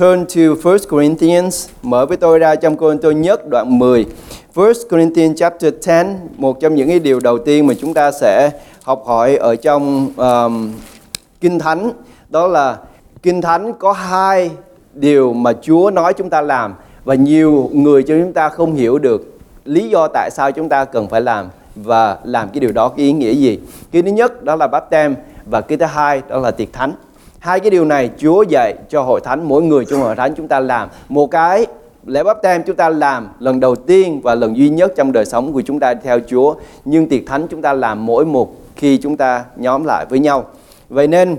Turn to 1 Corinthians, mở với tôi ra trong Cô Tô nhất đoạn 10. 1 Corinthians chapter 10, một trong những cái điều đầu tiên mà chúng ta sẽ học hỏi ở trong um, Kinh Thánh đó là Kinh Thánh có hai điều mà Chúa nói chúng ta làm và nhiều người cho chúng ta không hiểu được lý do tại sao chúng ta cần phải làm và làm cái điều đó cái ý nghĩa gì. Cái thứ nhất đó là báp tem và cái thứ hai đó là tiệc thánh. Hai cái điều này Chúa dạy cho hội thánh mỗi người trong hội thánh chúng ta làm. Một cái lễ báp tem chúng ta làm lần đầu tiên và lần duy nhất trong đời sống của chúng ta theo Chúa. Nhưng tiệc thánh chúng ta làm mỗi một khi chúng ta nhóm lại với nhau. Vậy nên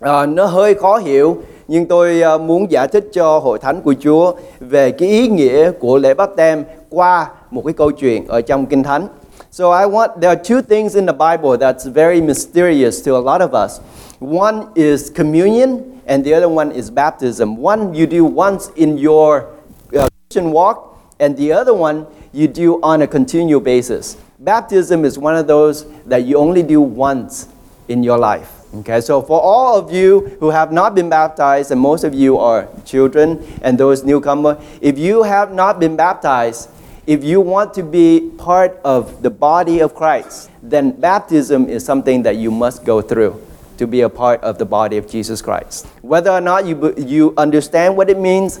à, nó hơi khó hiểu nhưng tôi à, muốn giải thích cho hội thánh của Chúa về cái ý nghĩa của lễ báp tem qua một cái câu chuyện ở trong Kinh Thánh. So I want there are two things in the Bible that's very mysterious to a lot of us. One is communion and the other one is baptism. One you do once in your uh, Christian walk and the other one you do on a continual basis. Baptism is one of those that you only do once in your life. Okay, so for all of you who have not been baptized, and most of you are children and those newcomer, if you have not been baptized, if you want to be part of the body of Christ, then baptism is something that you must go through to be a part of the body of Jesus Christ. Whether or not you, you understand what it means,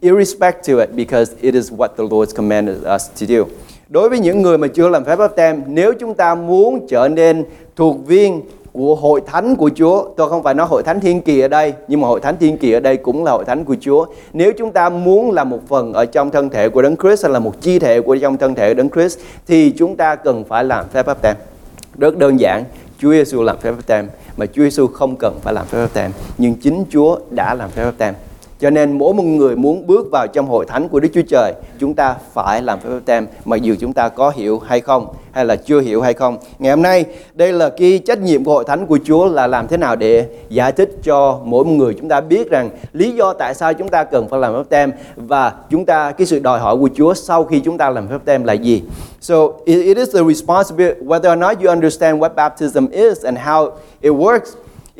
irrespect to it, because it is what the Lord's commanded us to do. Đối với những người mà chưa làm phép báp tem, nếu chúng ta muốn trở nên thuộc viên của hội thánh của Chúa. Tôi không phải nói hội thánh thiên kỳ ở đây, nhưng mà hội thánh thiên kỳ ở đây cũng là hội thánh của Chúa. Nếu chúng ta muốn là một phần ở trong thân thể của Đấng Christ hay là một chi thể của trong thân thể của Đấng Christ thì chúng ta cần phải làm phép báp tem. Rất đơn giản, Chúa Giêsu làm phép báp tem mà Chúa Giêsu không cần phải làm phép báp tem, nhưng chính Chúa đã làm phép báp tem. Cho nên mỗi một người muốn bước vào trong hội thánh của Đức Chúa Trời, chúng ta phải làm phép báp tem mặc dù chúng ta có hiểu hay không hay là chưa hiểu hay không. Ngày hôm nay, đây là cái trách nhiệm của hội thánh của Chúa là làm thế nào để giải thích cho mỗi một người chúng ta biết rằng lý do tại sao chúng ta cần phải làm phép tem và chúng ta cái sự đòi hỏi của Chúa sau khi chúng ta làm phép tem là gì. So it, it is the responsibility whether or not you understand what baptism is and how it works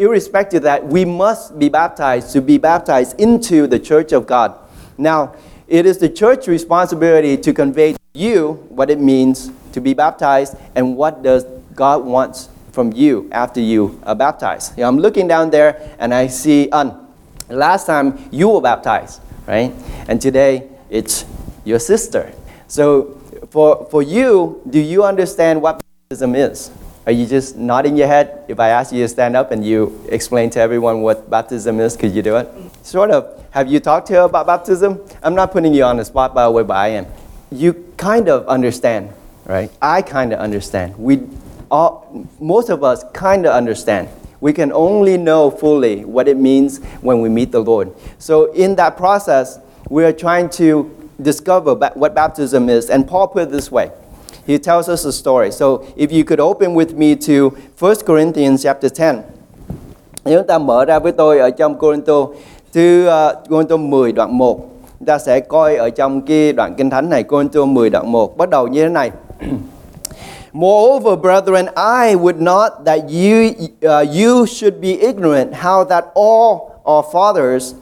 irrespective of that, we must be baptized to be baptized into the church of God. Now, it is the church's responsibility to convey to you what it means to be baptized and what does God wants from you after you are baptized. You know, I'm looking down there and I see Un. Last time you were baptized, right? And today it's your sister. So for, for you, do you understand what baptism is? Are you just nodding your head? If I ask you to stand up and you explain to everyone what baptism is, could you do it? Sort of. Have you talked to her about baptism? I'm not putting you on the spot by the way, but I am. You kind of understand, right? I kind of understand. We, all, most of us kind of understand. We can only know fully what it means when we meet the Lord. So in that process, we are trying to discover what baptism is. And Paul put it this way he tells us a story. So if you could open with me to 1 Corinthians chapter 10. Nếu chúng ta mở ra với tôi ở trong Corinto thứ uh, Corinto 10 đoạn 1. Chúng ta sẽ coi ở trong cái đoạn kinh thánh này Corinto 10 đoạn 1 bắt đầu như thế này. Moreover, brethren, I would not that you uh, you should be ignorant how that all our fathers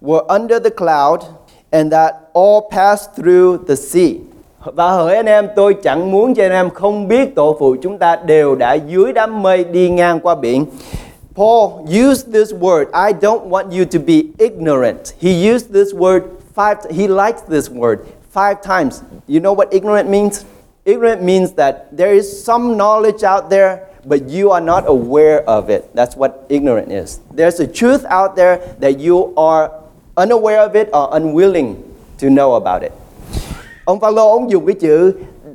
were under the cloud and that all passed through the sea. Và hỡi anh em tôi chẳng muốn cho anh em không biết tổ phụ chúng ta đều đã dưới đám mây đi ngang qua biển. Paul used this word. I don't want you to be ignorant. He used this word five. He likes this word five times. You know what ignorant means? Ignorant means that there is some knowledge out there, but you are not aware of it. That's what ignorant is. There's a truth out there that you are unaware of it or unwilling to know about it. Ông Phaolô, ông dùng cái chữ,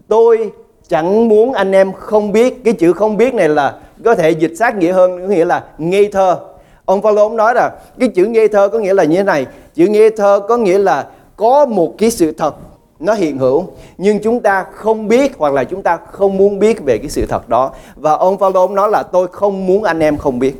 tôi chẳng muốn anh em không biết. Cái chữ không biết này là có thể dịch sát nghĩa hơn, có nghĩa là ngây thơ. Ông Phaolô, ông nói là cái chữ ngây thơ có nghĩa là như thế này. Chữ ngây thơ có nghĩa là có một cái sự thật nó hiện hữu, nhưng chúng ta không biết hoặc là chúng ta không muốn biết về cái sự thật đó. Và ông Phaolô, ông nói là, tôi không muốn anh em không biết.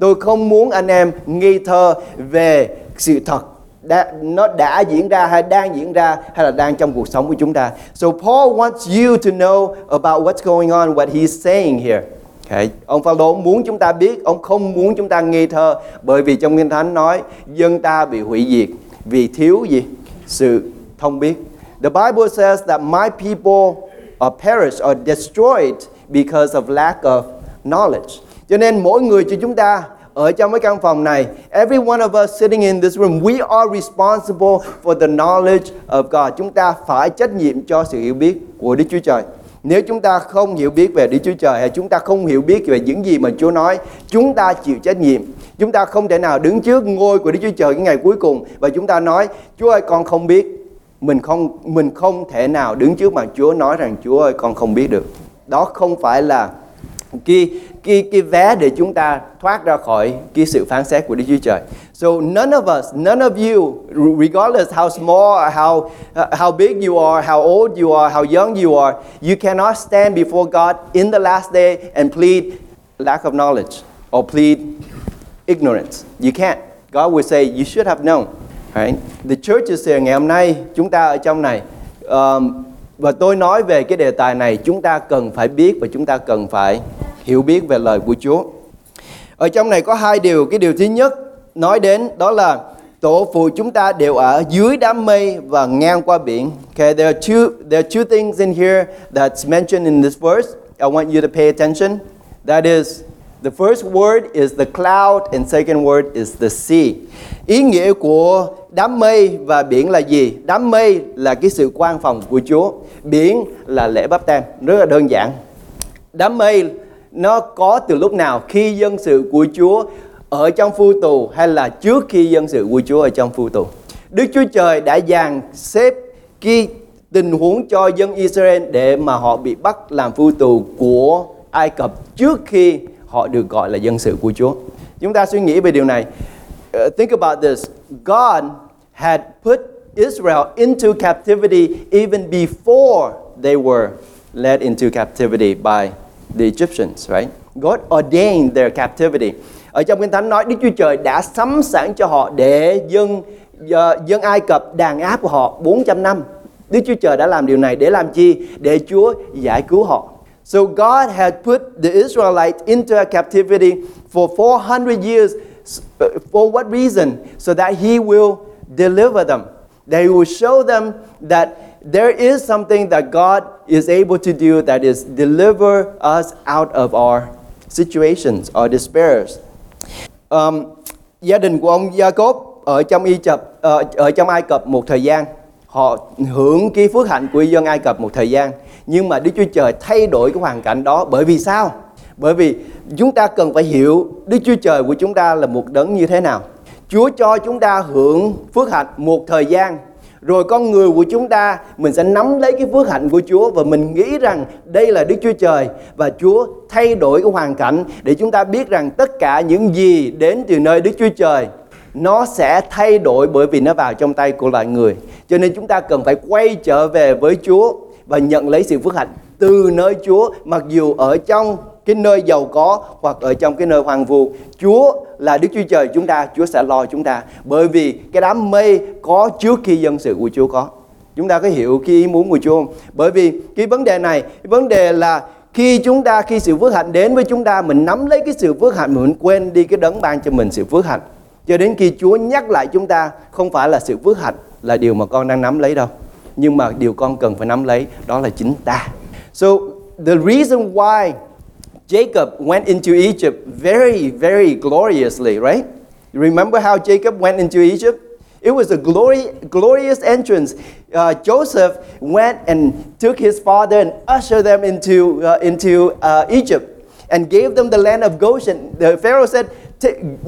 Tôi không muốn anh em nghi thơ về sự thật đã, nó đã diễn ra hay đang diễn ra hay là đang trong cuộc sống của chúng ta. So Paul wants you to know about what's going on, what he's saying here. Okay. Ông Phaolô muốn chúng ta biết, ông không muốn chúng ta nghi thơ bởi vì trong Kinh Thánh nói dân ta bị hủy diệt vì thiếu gì? Sự thông biết. The Bible says that my people are perished or destroyed because of lack of knowledge. Cho nên mỗi người cho chúng ta ở trong cái căn phòng này, every one of us sitting in this room, we are responsible for the knowledge of God. Chúng ta phải trách nhiệm cho sự hiểu biết của Đức Chúa Trời. Nếu chúng ta không hiểu biết về Đức Chúa Trời hay chúng ta không hiểu biết về những gì mà Chúa nói, chúng ta chịu trách nhiệm. Chúng ta không thể nào đứng trước ngôi của Đức Chúa Trời cái ngày cuối cùng và chúng ta nói, Chúa ơi con không biết. Mình không mình không thể nào đứng trước mặt Chúa nói rằng Chúa ơi con không biết được. Đó không phải là cái cái cái vé để chúng ta thoát ra khỏi cái sự phán xét của Đức Chúa Trời. So none of us, none of you, regardless how small, how uh, how big you are, how old you are, how young you are, you cannot stand before God in the last day and plead lack of knowledge or plead ignorance. You can't. God will say you should have known. Right? The church is here ngày hôm nay chúng ta ở trong này um, và tôi nói về cái đề tài này chúng ta cần phải biết và chúng ta cần phải hiểu biết về lời của Chúa. Ở trong này có hai điều, cái điều thứ nhất nói đến đó là tổ phụ chúng ta đều ở dưới đám mây và ngang qua biển. Okay, there are two there are two things in here that's mentioned in this verse. I want you to pay attention. That is the first word is the cloud and second word is the sea. Ý nghĩa của đám mây và biển là gì? Đám mây là cái sự quan phòng của Chúa. Biển là lễ bắp tem, rất là đơn giản. Đám mây nó có từ lúc nào khi dân sự của Chúa ở trong phu tù hay là trước khi dân sự của Chúa ở trong phu tù. Đức Chúa Trời đã dàn xếp cái tình huống cho dân Israel để mà họ bị bắt làm phu tù của Ai Cập trước khi họ được gọi là dân sự của Chúa. Chúng ta suy nghĩ về điều này. Uh, think about this. God had put Israel into captivity even before they were led into captivity by the Egyptians, right? God ordained their captivity. Ở trong Kinh Thánh nói Đức Chúa Trời đã sắm sẵn cho họ để dân ờ, dân Ai Cập đàn áp của họ 400 năm. Đức Chúa Trời đã làm điều này để làm chi? Để Chúa giải cứu họ. So God had put the Israelites into a captivity for 400 years. Uh, for what reason? So that He will deliver them. That He will show them that there is something that God is able to do that is deliver us out of our situations our despairs. Um, gia đình của ông Jacob ở trong Ai Cập uh, ở trong Ai Cập một thời gian họ hưởng cái phước hạnh của dân Ai Cập một thời gian nhưng mà Đức Chúa Trời thay đổi cái hoàn cảnh đó bởi vì sao? Bởi vì chúng ta cần phải hiểu Đức Chúa Trời của chúng ta là một đấng như thế nào. Chúa cho chúng ta hưởng phước hạnh một thời gian, rồi con người của chúng ta, mình sẽ nắm lấy cái phước hạnh của Chúa và mình nghĩ rằng đây là Đức Chúa Trời và Chúa thay đổi cái hoàn cảnh để chúng ta biết rằng tất cả những gì đến từ nơi Đức Chúa Trời, nó sẽ thay đổi bởi vì nó vào trong tay của loài người. Cho nên chúng ta cần phải quay trở về với Chúa và nhận lấy sự phước hạnh từ nơi Chúa, mặc dù ở trong cái nơi giàu có hoặc ở trong cái nơi hoàng vu. Chúa là Đức Chúa Trời chúng ta, Chúa sẽ lo chúng ta. Bởi vì cái đám mây có trước khi dân sự của Chúa có. Chúng ta có hiểu cái ý muốn của Chúa không? Bởi vì cái vấn đề này, cái vấn đề là khi chúng ta, khi sự phước hạnh đến với chúng ta, mình nắm lấy cái sự phước hạnh, mình quên đi cái đấng ban cho mình sự phước hạnh. Cho đến khi Chúa nhắc lại chúng ta, không phải là sự phước hạnh là điều mà con đang nắm lấy đâu. Nhưng mà điều con cần phải nắm lấy, đó là chính ta. So, the reason why Jacob went into Egypt very, very gloriously, right? Remember how Jacob went into Egypt? It was a glory, glorious entrance. Uh, Joseph went and took his father and ushered them into, uh, into uh, Egypt and gave them the land of Goshen. The Pharaoh said,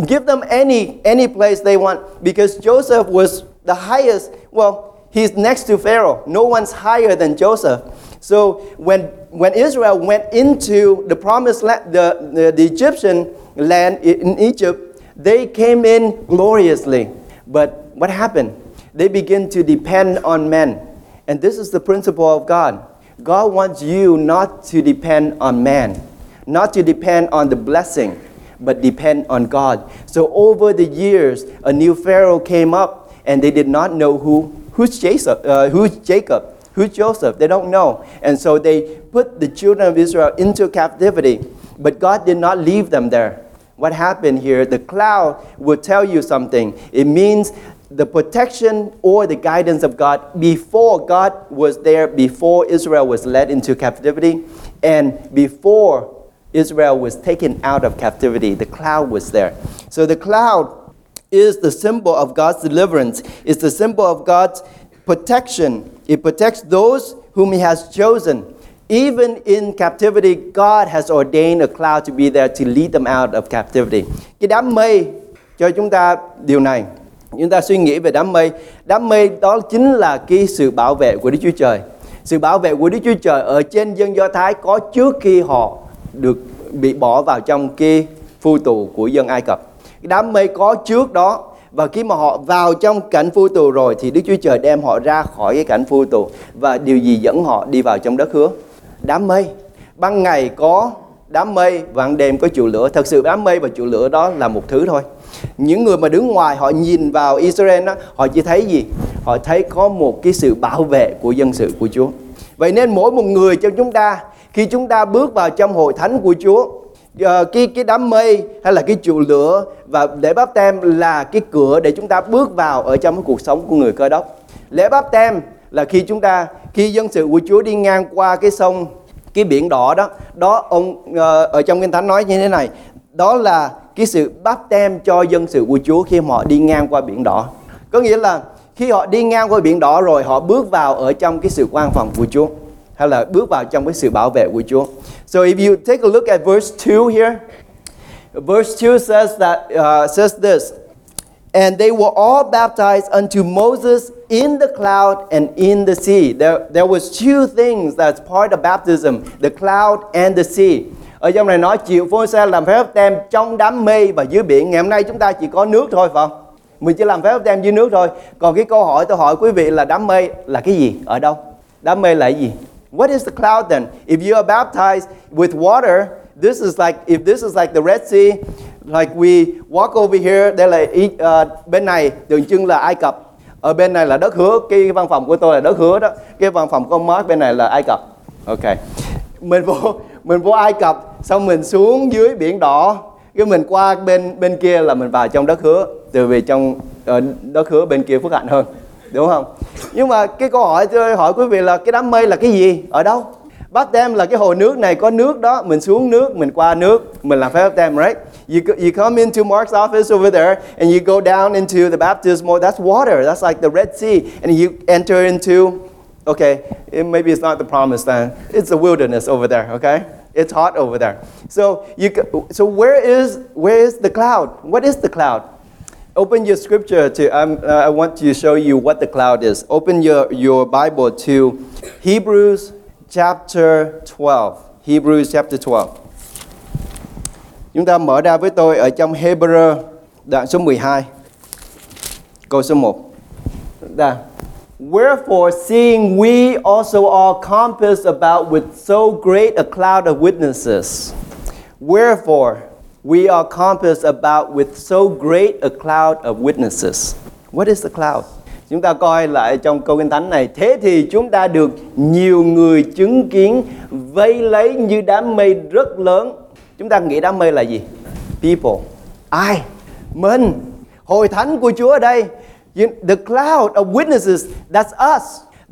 Give them any, any place they want because Joseph was the highest. Well, he's next to Pharaoh. No one's higher than Joseph. So when, when Israel went into the promised land, the, the, the Egyptian land in Egypt, they came in gloriously. But what happened? They begin to depend on men. And this is the principle of God. God wants you not to depend on man, not to depend on the blessing, but depend on God. So over the years, a new Pharaoh came up, and they did not know who, who's, Jacob, uh, who's Jacob. Who's Joseph? They don't know. And so they put the children of Israel into captivity. But God did not leave them there. What happened here? The cloud will tell you something. It means the protection or the guidance of God before God was there, before Israel was led into captivity, and before Israel was taken out of captivity. The cloud was there. So the cloud is the symbol of God's deliverance, it's the symbol of God's protection. It protects those whom He has chosen. Even in captivity, God has ordained a cloud to be there to lead them out of captivity. Cái đám mây cho chúng ta điều này. Chúng ta suy nghĩ về đám mây. Đám mây đó chính là cái sự bảo vệ của Đức Chúa Trời. Sự bảo vệ của Đức Chúa Trời ở trên dân Do Thái có trước khi họ được bị bỏ vào trong cái phu tù của dân Ai Cập. Cái đám mây có trước đó và khi mà họ vào trong cảnh phu tù rồi thì Đức Chúa Trời đem họ ra khỏi cái cảnh phu tù và điều gì dẫn họ đi vào trong đất hứa? Đám mây. Ban ngày có đám mây và ban đêm có trụ lửa. Thật sự đám mây và trụ lửa đó là một thứ thôi. Những người mà đứng ngoài họ nhìn vào Israel đó, họ chỉ thấy gì? Họ thấy có một cái sự bảo vệ của dân sự của Chúa. Vậy nên mỗi một người trong chúng ta khi chúng ta bước vào trong hội thánh của Chúa uh, cái cái đám mây hay là cái trụ lửa và lễ báp tem là cái cửa để chúng ta bước vào ở trong cái cuộc sống của người cơ đốc. Lễ báp tem là khi chúng ta khi dân sự của Chúa đi ngang qua cái sông cái biển đỏ đó. Đó ông uh, ở trong kinh thánh nói như thế này đó là cái sự báp tem cho dân sự của Chúa khi họ đi ngang qua biển đỏ. Có nghĩa là khi họ đi ngang qua biển đỏ rồi họ bước vào ở trong cái sự quan phòng của Chúa hay là bước vào trong cái sự bảo vệ của Chúa. So if you take a look at verse 2 here, verse 2 says that uh, says this, and they were all baptized unto Moses in the cloud and in the sea. There, there was two things that's part of baptism, the cloud and the sea. Ở trong này nói chịu phô xe làm phép tem trong đám mây và dưới biển. Ngày hôm nay chúng ta chỉ có nước thôi phải không? Mình chỉ làm phép tem dưới nước thôi. Còn cái câu hỏi tôi hỏi quý vị là đám mây là cái gì? Ở đâu? Đám mây là cái gì? What is the cloud then? If you are baptized with water, this is like if this is like the Red Sea, like we walk over here, đây là uh, bên này tượng trưng là Ai Cập. Ở bên này là đất hứa, cái văn phòng của tôi là đất hứa đó. Cái văn phòng của Mark bên này là Ai Cập. Ok. Mình vô mình vô Ai Cập, xong mình xuống dưới biển đỏ, cái mình qua bên bên kia là mình vào trong đất hứa, từ vì trong uh, đất hứa bên kia phước hạnh hơn đúng không? Nhưng mà cái câu hỏi tôi hỏi quý vị là cái đám mây là cái gì? Ở đâu? Bát tem là cái hồ nước này có nước đó mình xuống nước mình qua nước mình làm phép báp tem right? You, you come into Mark's office over there and you go down into the baptismal that's water that's like the Red Sea and you enter into okay it, maybe it's not the promised land it's the wilderness over there okay? It's hot over there. So you so where is where is the cloud? What is the cloud? Open your scripture to, um, uh, I want to show you what the cloud is. Open your, your Bible to Hebrews chapter 12. Hebrews chapter 12. Chúng ta mở ra với tôi ở trong Hebrew đoạn số 12. Câu số 1. Đã. Wherefore, seeing we also are compassed about with so great a cloud of witnesses, wherefore, we are compassed about with so great a cloud of witnesses. What is the cloud? Chúng ta coi lại trong câu kinh thánh này, thế thì chúng ta được nhiều người chứng kiến vây lấy như đám mây rất lớn. Chúng ta nghĩ đám mây là gì? People. Ai? Mình. Hội thánh của Chúa ở đây. The cloud of witnesses, that's us.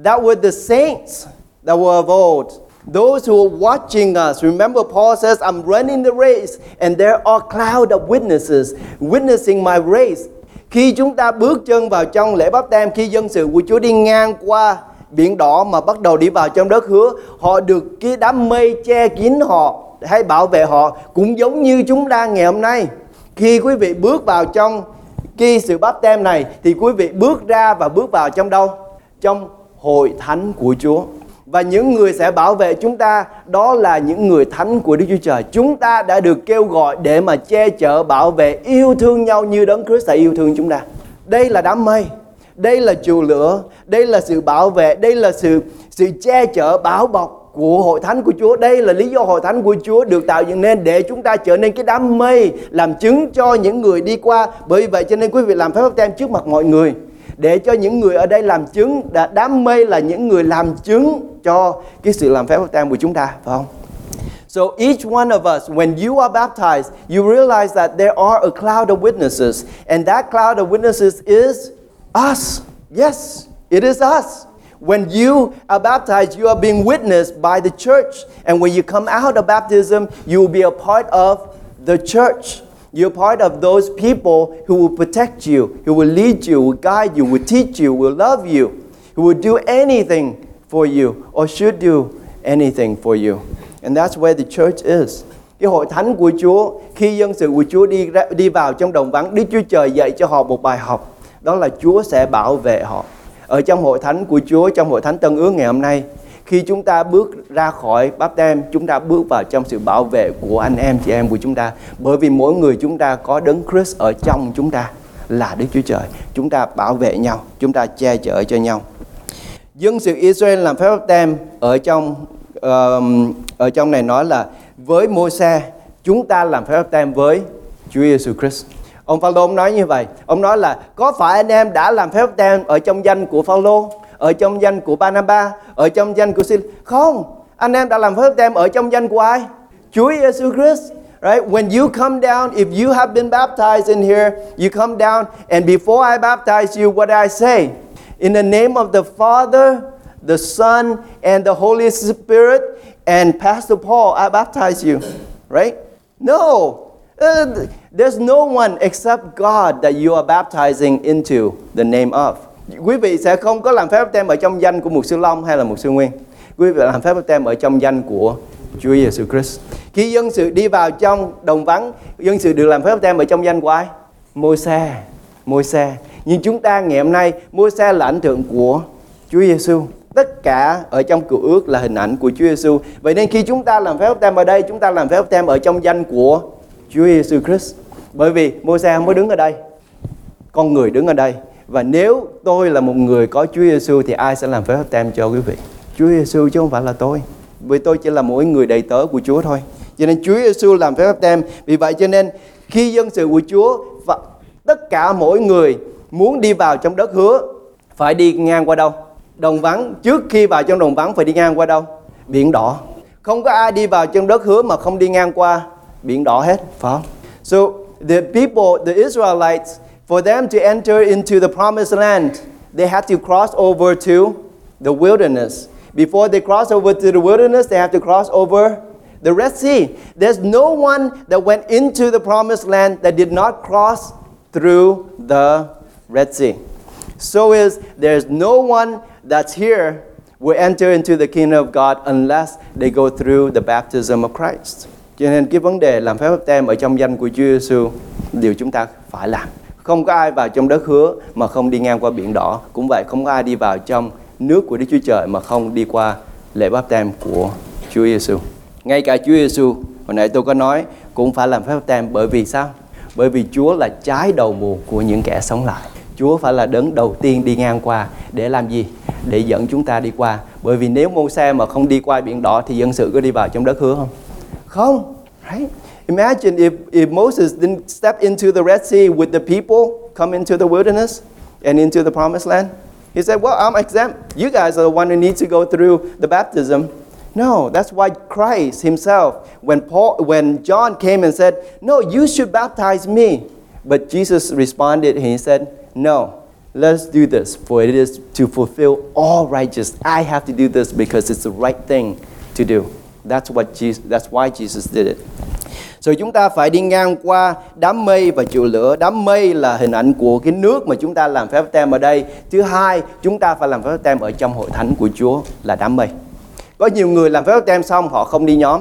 That were the saints that were of old. Those who are watching us, remember Paul says, I'm running the race and there are cloud of witnesses witnessing my race. Khi chúng ta bước chân vào trong lễ báp tem, khi dân sự của Chúa đi ngang qua biển đỏ mà bắt đầu đi vào trong đất hứa, họ được cái đám mây che kín họ hay bảo vệ họ cũng giống như chúng ta ngày hôm nay. Khi quý vị bước vào trong cái sự báp tem này thì quý vị bước ra và bước vào trong đâu? Trong hội thánh của Chúa và những người sẽ bảo vệ chúng ta đó là những người thánh của Đức Chúa Trời. Chúng ta đã được kêu gọi để mà che chở, bảo vệ, yêu thương nhau như đấng Christ đã yêu thương chúng ta. Đây là đám mây, đây là chùa lửa, đây là sự bảo vệ, đây là sự sự che chở, bảo bọc của hội thánh của Chúa. Đây là lý do hội thánh của Chúa được tạo dựng nên để chúng ta trở nên cái đám mây làm chứng cho những người đi qua. Bởi vậy cho nên quý vị làm phép báp tem trước mặt mọi người để cho những người ở đây làm chứng đám mây là những người làm chứng cho cái sự làm phép tem của chúng ta phải không So each one of us, when you are baptized, you realize that there are a cloud of witnesses, and that cloud of witnesses is us. Yes, it is us. When you are baptized, you are being witnessed by the church. And when you come out of baptism, you will be a part of the church. You're part of those people who will protect you, who will lead you, will guide you, will teach you, will love you, who will do anything for you or should do anything for you. And that's where the church is. Cái hội thánh của Chúa, khi dân sự của Chúa đi ra, đi vào trong đồng vắng, Đức Chúa Trời dạy cho họ một bài học. Đó là Chúa sẽ bảo vệ họ. Ở trong hội thánh của Chúa, trong hội thánh Tân Ước ngày hôm nay, khi chúng ta bước ra khỏi báp tem, chúng ta bước vào trong sự bảo vệ của anh em chị em của chúng ta. Bởi vì mỗi người chúng ta có đấng Christ ở trong chúng ta là Đức Chúa Trời. Chúng ta bảo vệ nhau, chúng ta che chở cho nhau. Dân sự Israel làm phép báp tem ở trong uh, ở trong này nói là với Môi-se chúng ta làm phép báp tem với Chúa Giêsu Christ. Ông Phaolô ông nói như vậy. Ông nói là có phải anh em đã làm phép báp tem ở trong danh của Phaolô, ở trong danh của Barnabas, ở trong danh của Sil? Không, anh em đã làm phép tem ở trong danh của ai? Chúa Giêsu Christ. Right? When you come down, if you have been baptized in here, you come down, and before I baptize you, what I say? In the name of the Father, the Son, and the Holy Spirit, and Pastor Paul, I baptize you. Right? No. Uh, there's no one except God that you are baptizing into the name of. Quý vị sẽ không có làm phép báp tem ở trong danh của một sư Long hay là một sư Nguyên. Quý vị làm phép báp tem ở trong danh của Chúa Giêsu Christ. Khi dân sự đi vào trong đồng vắng, dân sự được làm phép báp tem ở trong danh của ai? Môi-se. Môi-se. Nhưng chúng ta ngày hôm nay, Môi-se là ảnh tượng của Chúa Giêsu. Tất cả ở trong cựu ước là hình ảnh của Chúa Giêsu. Vậy nên khi chúng ta làm phép báp tem ở đây, chúng ta làm phép báp tem ở trong danh của Chúa Giêsu Christ. Bởi vì Môi-se không có đứng ở đây, con người đứng ở đây. Và nếu tôi là một người có Chúa Giêsu thì ai sẽ làm phép báp tem cho quý vị? Chúa Giêsu chứ không phải là tôi. Vì tôi chỉ là mỗi người đầy tớ của Chúa thôi. Cho nên Chúa Giêsu làm phép báp tem. Vì vậy cho nên khi dân sự của Chúa và tất cả mỗi người muốn đi vào trong đất hứa phải đi ngang qua đâu? Đồng vắng. Trước khi vào trong đồng vắng phải đi ngang qua đâu? Biển đỏ. Không có ai đi vào trong đất hứa mà không đi ngang qua biển đỏ hết, phải không? So the people, the Israelites, for them to enter into the promised land, they had to cross over to the wilderness. Before they cross over to the wilderness, they have to cross over the Red Sea. There's no one that went into the promised land that did not cross through the Red Sea. So is there's no one that's here will enter into the kingdom of God unless they go through the baptism of Christ. Cho nên cái vấn đề làm phép báp tem ở trong danh của Chúa Giêsu điều chúng ta phải làm. Không có ai vào trong đất hứa mà không đi ngang qua biển đỏ. Cũng vậy, không có ai đi vào trong nước của Đức Chúa Trời mà không đi qua lễ báp tem của Chúa Giêsu. Ngay cả Chúa Giêsu, hồi nãy tôi có nói cũng phải làm phép tem bởi vì sao? Bởi vì Chúa là trái đầu mùa của những kẻ sống lại. Chúa phải là đấng đầu tiên đi ngang qua để làm gì? Để dẫn chúng ta đi qua. Bởi vì nếu mô xe mà không đi qua biển đỏ thì dân sự có đi vào trong đất hứa không? Không, right? Imagine if, if Moses didn't step into the Red Sea with the people come into the wilderness and into the promised land. He said, Well, I'm exempt. You guys are the one who need to go through the baptism. No, that's why Christ himself, when Paul when John came and said, No, you should baptize me. But Jesus responded and he said, No, let's do this, for it is to fulfill all righteousness. I have to do this because it's the right thing to do. That's what Jesus, that's why Jesus did it. Rồi chúng ta phải đi ngang qua đám mây và chịu lửa. Đám mây là hình ảnh của cái nước mà chúng ta làm phép tem ở đây. Thứ hai, chúng ta phải làm phép tem ở trong hội thánh của Chúa là đám mây. Có nhiều người làm phép tem xong họ không đi nhóm.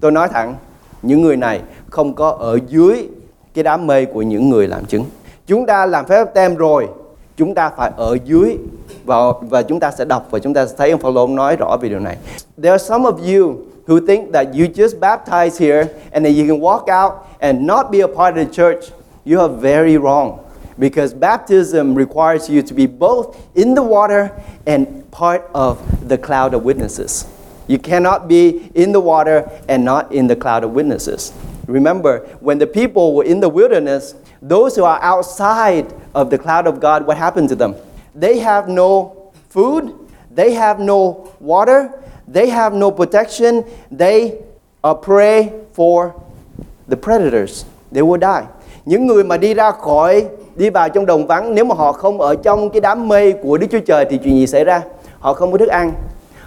Tôi nói thẳng, những người này không có ở dưới cái đám mây của những người làm chứng. Chúng ta làm phép tem rồi, chúng ta phải ở dưới và và chúng ta sẽ đọc và chúng ta sẽ thấy ông Phaolô nói rõ về điều này. There are some of you who think that you just baptize here and then you can walk out and not be a part of the church. You are very wrong because baptism requires you to be both in the water and part of the cloud of witnesses. You cannot be in the water and not in the cloud of witnesses. Remember, when the people were in the wilderness, those who are outside of the cloud of God, what happened to them? They have no food, they have no water, they have no protection, they uh, are prey for the predators, they will die. Những người mà đi ra khỏi đi vào trong đồng vắng nếu mà họ không ở trong cái đám mây của Đức Chúa Trời thì chuyện gì xảy ra? Họ không có thức ăn,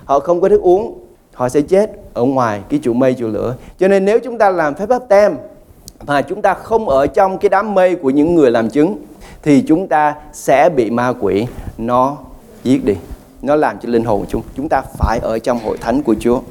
họ không có thức uống, họ sẽ chết ở ngoài cái trụ mây trụ lửa. Cho nên nếu chúng ta làm phép báp tem mà chúng ta không ở trong cái đám mây của những người làm chứng thì chúng ta sẽ bị ma quỷ nó giết đi. Nó làm cho linh hồn chúng chúng ta phải ở trong hội thánh của Chúa.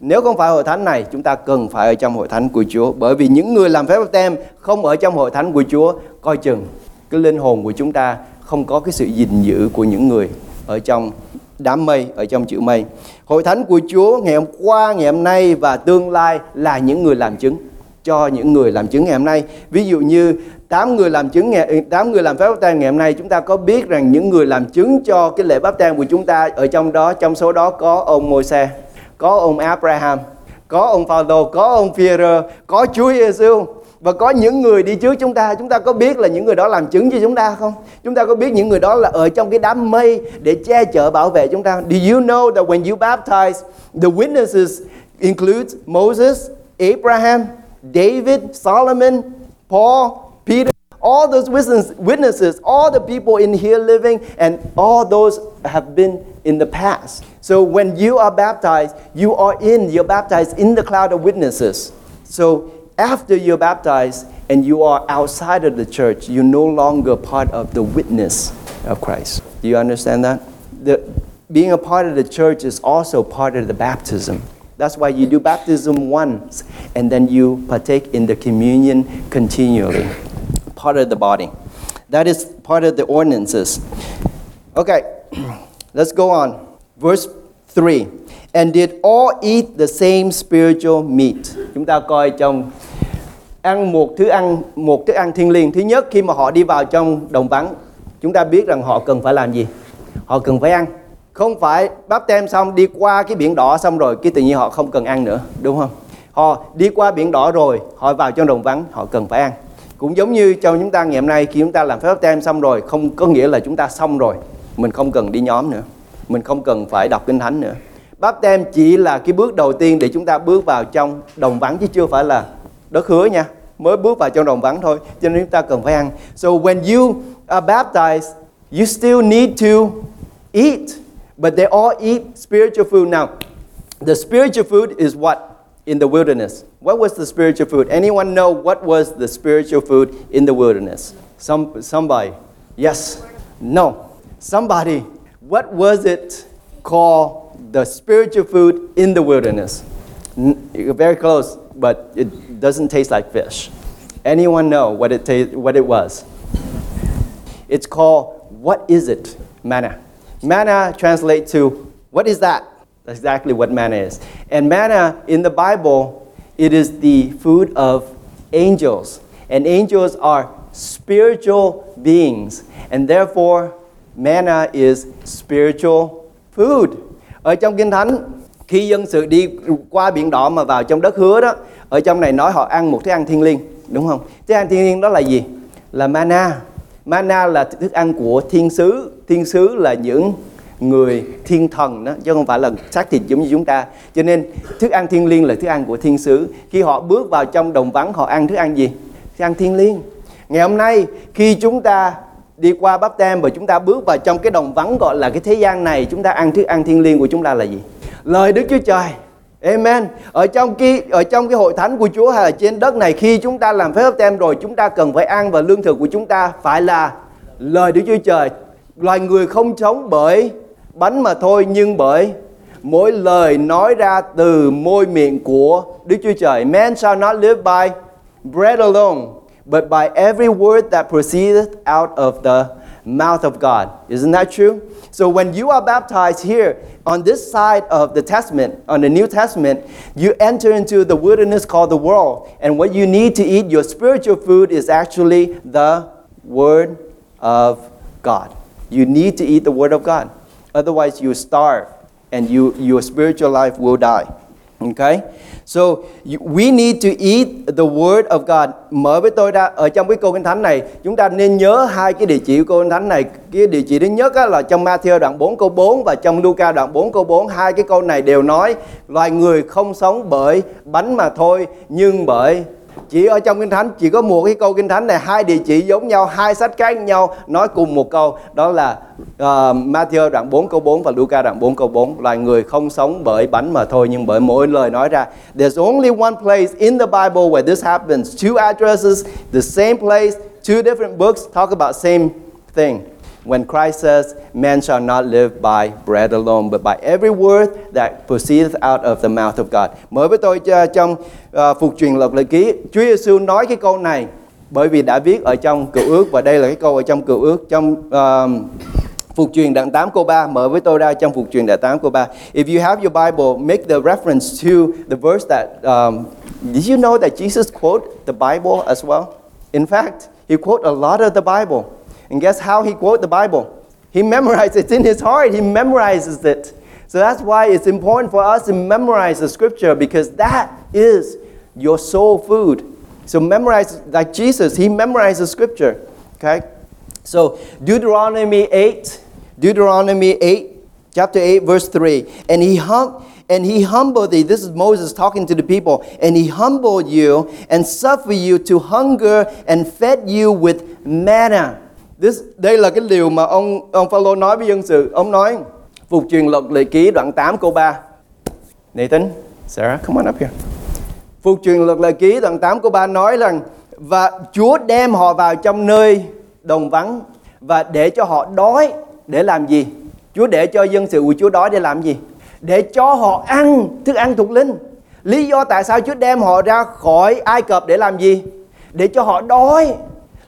Nếu không phải hội thánh này, chúng ta cần phải ở trong hội thánh của Chúa. Bởi vì những người làm phép báp tem không ở trong hội thánh của Chúa, coi chừng cái linh hồn của chúng ta không có cái sự gìn giữ của những người ở trong đám mây, ở trong chữ mây. Hội thánh của Chúa ngày hôm qua, ngày hôm nay và tương lai là những người làm chứng cho những người làm chứng ngày hôm nay. Ví dụ như tám người làm chứng ngày tám người làm phép báp tang ngày hôm nay chúng ta có biết rằng những người làm chứng cho cái lễ báp tang của chúng ta ở trong đó trong số đó có ông Môi-se, có ông Abraham, có ông Phaolô, có ông Phi-rơ, có Chúa Giêsu và có những người đi trước chúng ta chúng ta có biết là những người đó làm chứng cho chúng ta không? Chúng ta có biết những người đó là ở trong cái đám mây để che chở bảo vệ chúng ta? Do you know that when you baptize the witnesses include Moses Abraham David Solomon Paul all those witnesses all the people in here living and all those have been in the past so when you are baptized you are in you're baptized in the cloud of witnesses so after you're baptized and you are outside of the church, you're no longer part of the witness of Christ. Do you understand that? The, being a part of the church is also part of the baptism. That's why you do baptism once and then you partake in the communion continually, part of the body. That is part of the ordinances. Okay, let's go on. Verse 3. And did all eat the same spiritual meat? Chúng ta coi trong ăn một thứ ăn một thức ăn thiên liêng thứ nhất khi mà họ đi vào trong đồng vắng chúng ta biết rằng họ cần phải làm gì họ cần phải ăn không phải bắp tem xong đi qua cái biển đỏ xong rồi cái tự nhiên họ không cần ăn nữa đúng không họ đi qua biển đỏ rồi họ vào trong đồng vắng họ cần phải ăn cũng giống như trong chúng ta ngày hôm nay, khi chúng ta làm phép báp tem xong rồi, không có nghĩa là chúng ta xong rồi. Mình không cần đi nhóm nữa. Mình không cần phải đọc kinh thánh nữa. Báp tem chỉ là cái bước đầu tiên để chúng ta bước vào trong đồng vắng, chứ chưa phải là đất hứa nha. Mới bước vào trong đồng vắng thôi, cho nên chúng ta cần phải ăn. So when you are baptized, you still need to eat, but they all eat spiritual food. Now, the spiritual food is what? In the wilderness what was the spiritual food anyone know what was the spiritual food in the wilderness some somebody yes no somebody what was it called the spiritual food in the wilderness very close but it doesn't taste like fish. Anyone know what it, ta- what it was? It's called, what is it? Manna. Manna translates to, what is that? That's exactly what manna is. And manna in the Bible, it is the food of angels. And angels are spiritual beings. And therefore, manna is spiritual food. Ở trong Kinh Thánh, khi dân sự đi qua biển đỏ mà vào trong đất hứa đó, ở trong này nói họ ăn một thức ăn thiên liêng, đúng không? Thức ăn thiên liêng đó là gì? Là mana. Mana là thức ăn của thiên sứ. Thiên sứ là những người thiên thần đó, chứ không phải là xác thịt giống như chúng ta. Cho nên thức ăn thiên liêng là thức ăn của thiên sứ. Khi họ bước vào trong đồng vắng, họ ăn thức ăn gì? Thức ăn thiên liêng. Ngày hôm nay, khi chúng ta đi qua bắp tem và chúng ta bước vào trong cái đồng vắng gọi là cái thế gian này, chúng ta ăn thức ăn thiên liêng của chúng ta là gì? Lời Đức Chúa Trời. Amen. Ở trong cái, ở trong cái hội thánh của Chúa hay là trên đất này, khi chúng ta làm phép báp tem rồi, chúng ta cần phải ăn và lương thực của chúng ta phải là lời Đức Chúa Trời. Loài người không sống bởi bánh mà thôi nhưng bởi mỗi lời nói ra từ môi miệng của Đức Chúa Trời. Man shall not live by bread alone, but by every word that proceedeth out of the mouth of God. Isn't that true? So when you are baptized here on this side of the Testament, on the New Testament, you enter into the wilderness called the world. And what you need to eat, your spiritual food, is actually the Word of God. You need to eat the Word of God. Otherwise, you starve and you, your spiritual life will die. Okay? So you- we need to eat the word of God. Mở với tôi ra ở trong cái câu kinh thánh này, chúng ta nên nhớ hai cái địa chỉ của câu kinh thánh này. Cái địa chỉ thứ nhất á, là trong Matthew đoạn 4 câu 4 và trong Luca đoạn 4 câu 4. Hai cái câu này đều nói loài người không sống bởi bánh mà thôi, nhưng bởi chỉ ở trong kinh thánh chỉ có một cái câu kinh thánh này hai địa chỉ giống nhau hai sách khác nhau nói cùng một câu. Đó là uh, Matthew đoạn 4 câu 4 và Luca đoạn 4 câu 4 loài người không sống bởi bánh mà thôi nhưng bởi mỗi lời nói ra. There's only one place in the Bible where this happens. Two addresses the same place two different books. Talk about same thing when Christ says, Man shall not live by bread alone, but by every word that proceedeth out of the mouth of God. Mới với tôi cho- trong uh, phục truyền luật lệ ký, Chúa Giêsu nói cái câu này bởi vì đã viết ở trong cựu ước và đây là cái câu ở trong cựu ước trong ờ, Phục truyền đoạn 8 câu 3 mở với tôi ra trong phục truyền đoạn 8 câu 3. If you have your Bible, make the reference to the verse that um, did you know that Jesus quote the Bible as well? In fact, he quote a lot of the Bible. And guess how he quote the Bible? He memorized it. It's in his heart. He memorizes it. So that's why it's important for us to memorize the scripture because that is your soul food. So memorize like Jesus, he memorized the scripture. Okay? So Deuteronomy 8, Deuteronomy 8, chapter 8, verse 3. And he hum and he humbled thee. This is Moses talking to the people. And he humbled you and suffered you to hunger and fed you with manna. This, đây là cái điều mà ông ông Phaolô nói với dân sự. Ông nói phục truyền luật lệ ký đoạn 8 câu 3. Nathan, Sarah, come on up here. Phục truyền luật lệ ký đoạn 8 câu 3 nói rằng và Chúa đem họ vào trong nơi đồng vắng và để cho họ đói để làm gì? Chúa để cho dân sự của Chúa đói để làm gì? Để cho họ ăn thức ăn thuộc linh. Lý do tại sao Chúa đem họ ra khỏi Ai Cập để làm gì? Để cho họ đói.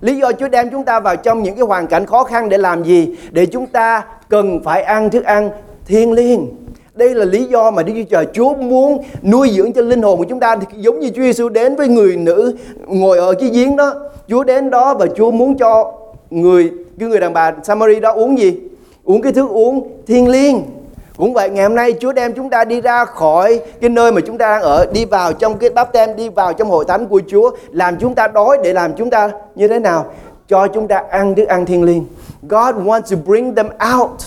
Lý do Chúa đem chúng ta vào trong những cái hoàn cảnh khó khăn để làm gì? Để chúng ta cần phải ăn thức ăn thiên liêng. Đây là lý do mà Đức Chúa Trời, Chúa muốn nuôi dưỡng cho linh hồn của chúng ta thì giống như Chúa Giêsu đến với người nữ ngồi ở cái giếng đó. Chúa đến đó và Chúa muốn cho người, cái người đàn bà Samari đó uống gì? Uống cái thức uống thiên liêng. Cũng vậy ngày hôm nay Chúa đem chúng ta đi ra khỏi cái nơi mà chúng ta đang ở Đi vào trong cái báp tem Đi vào trong hội thánh của Chúa Làm chúng ta đói để làm chúng ta như thế nào? Cho chúng ta ăn thức ăn thiên liêng. God wants to bring them out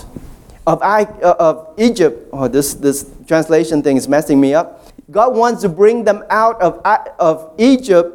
of, I, uh, of Egypt. Oh this, this translation thing is messing me up. God wants to bring them out of, uh, of Egypt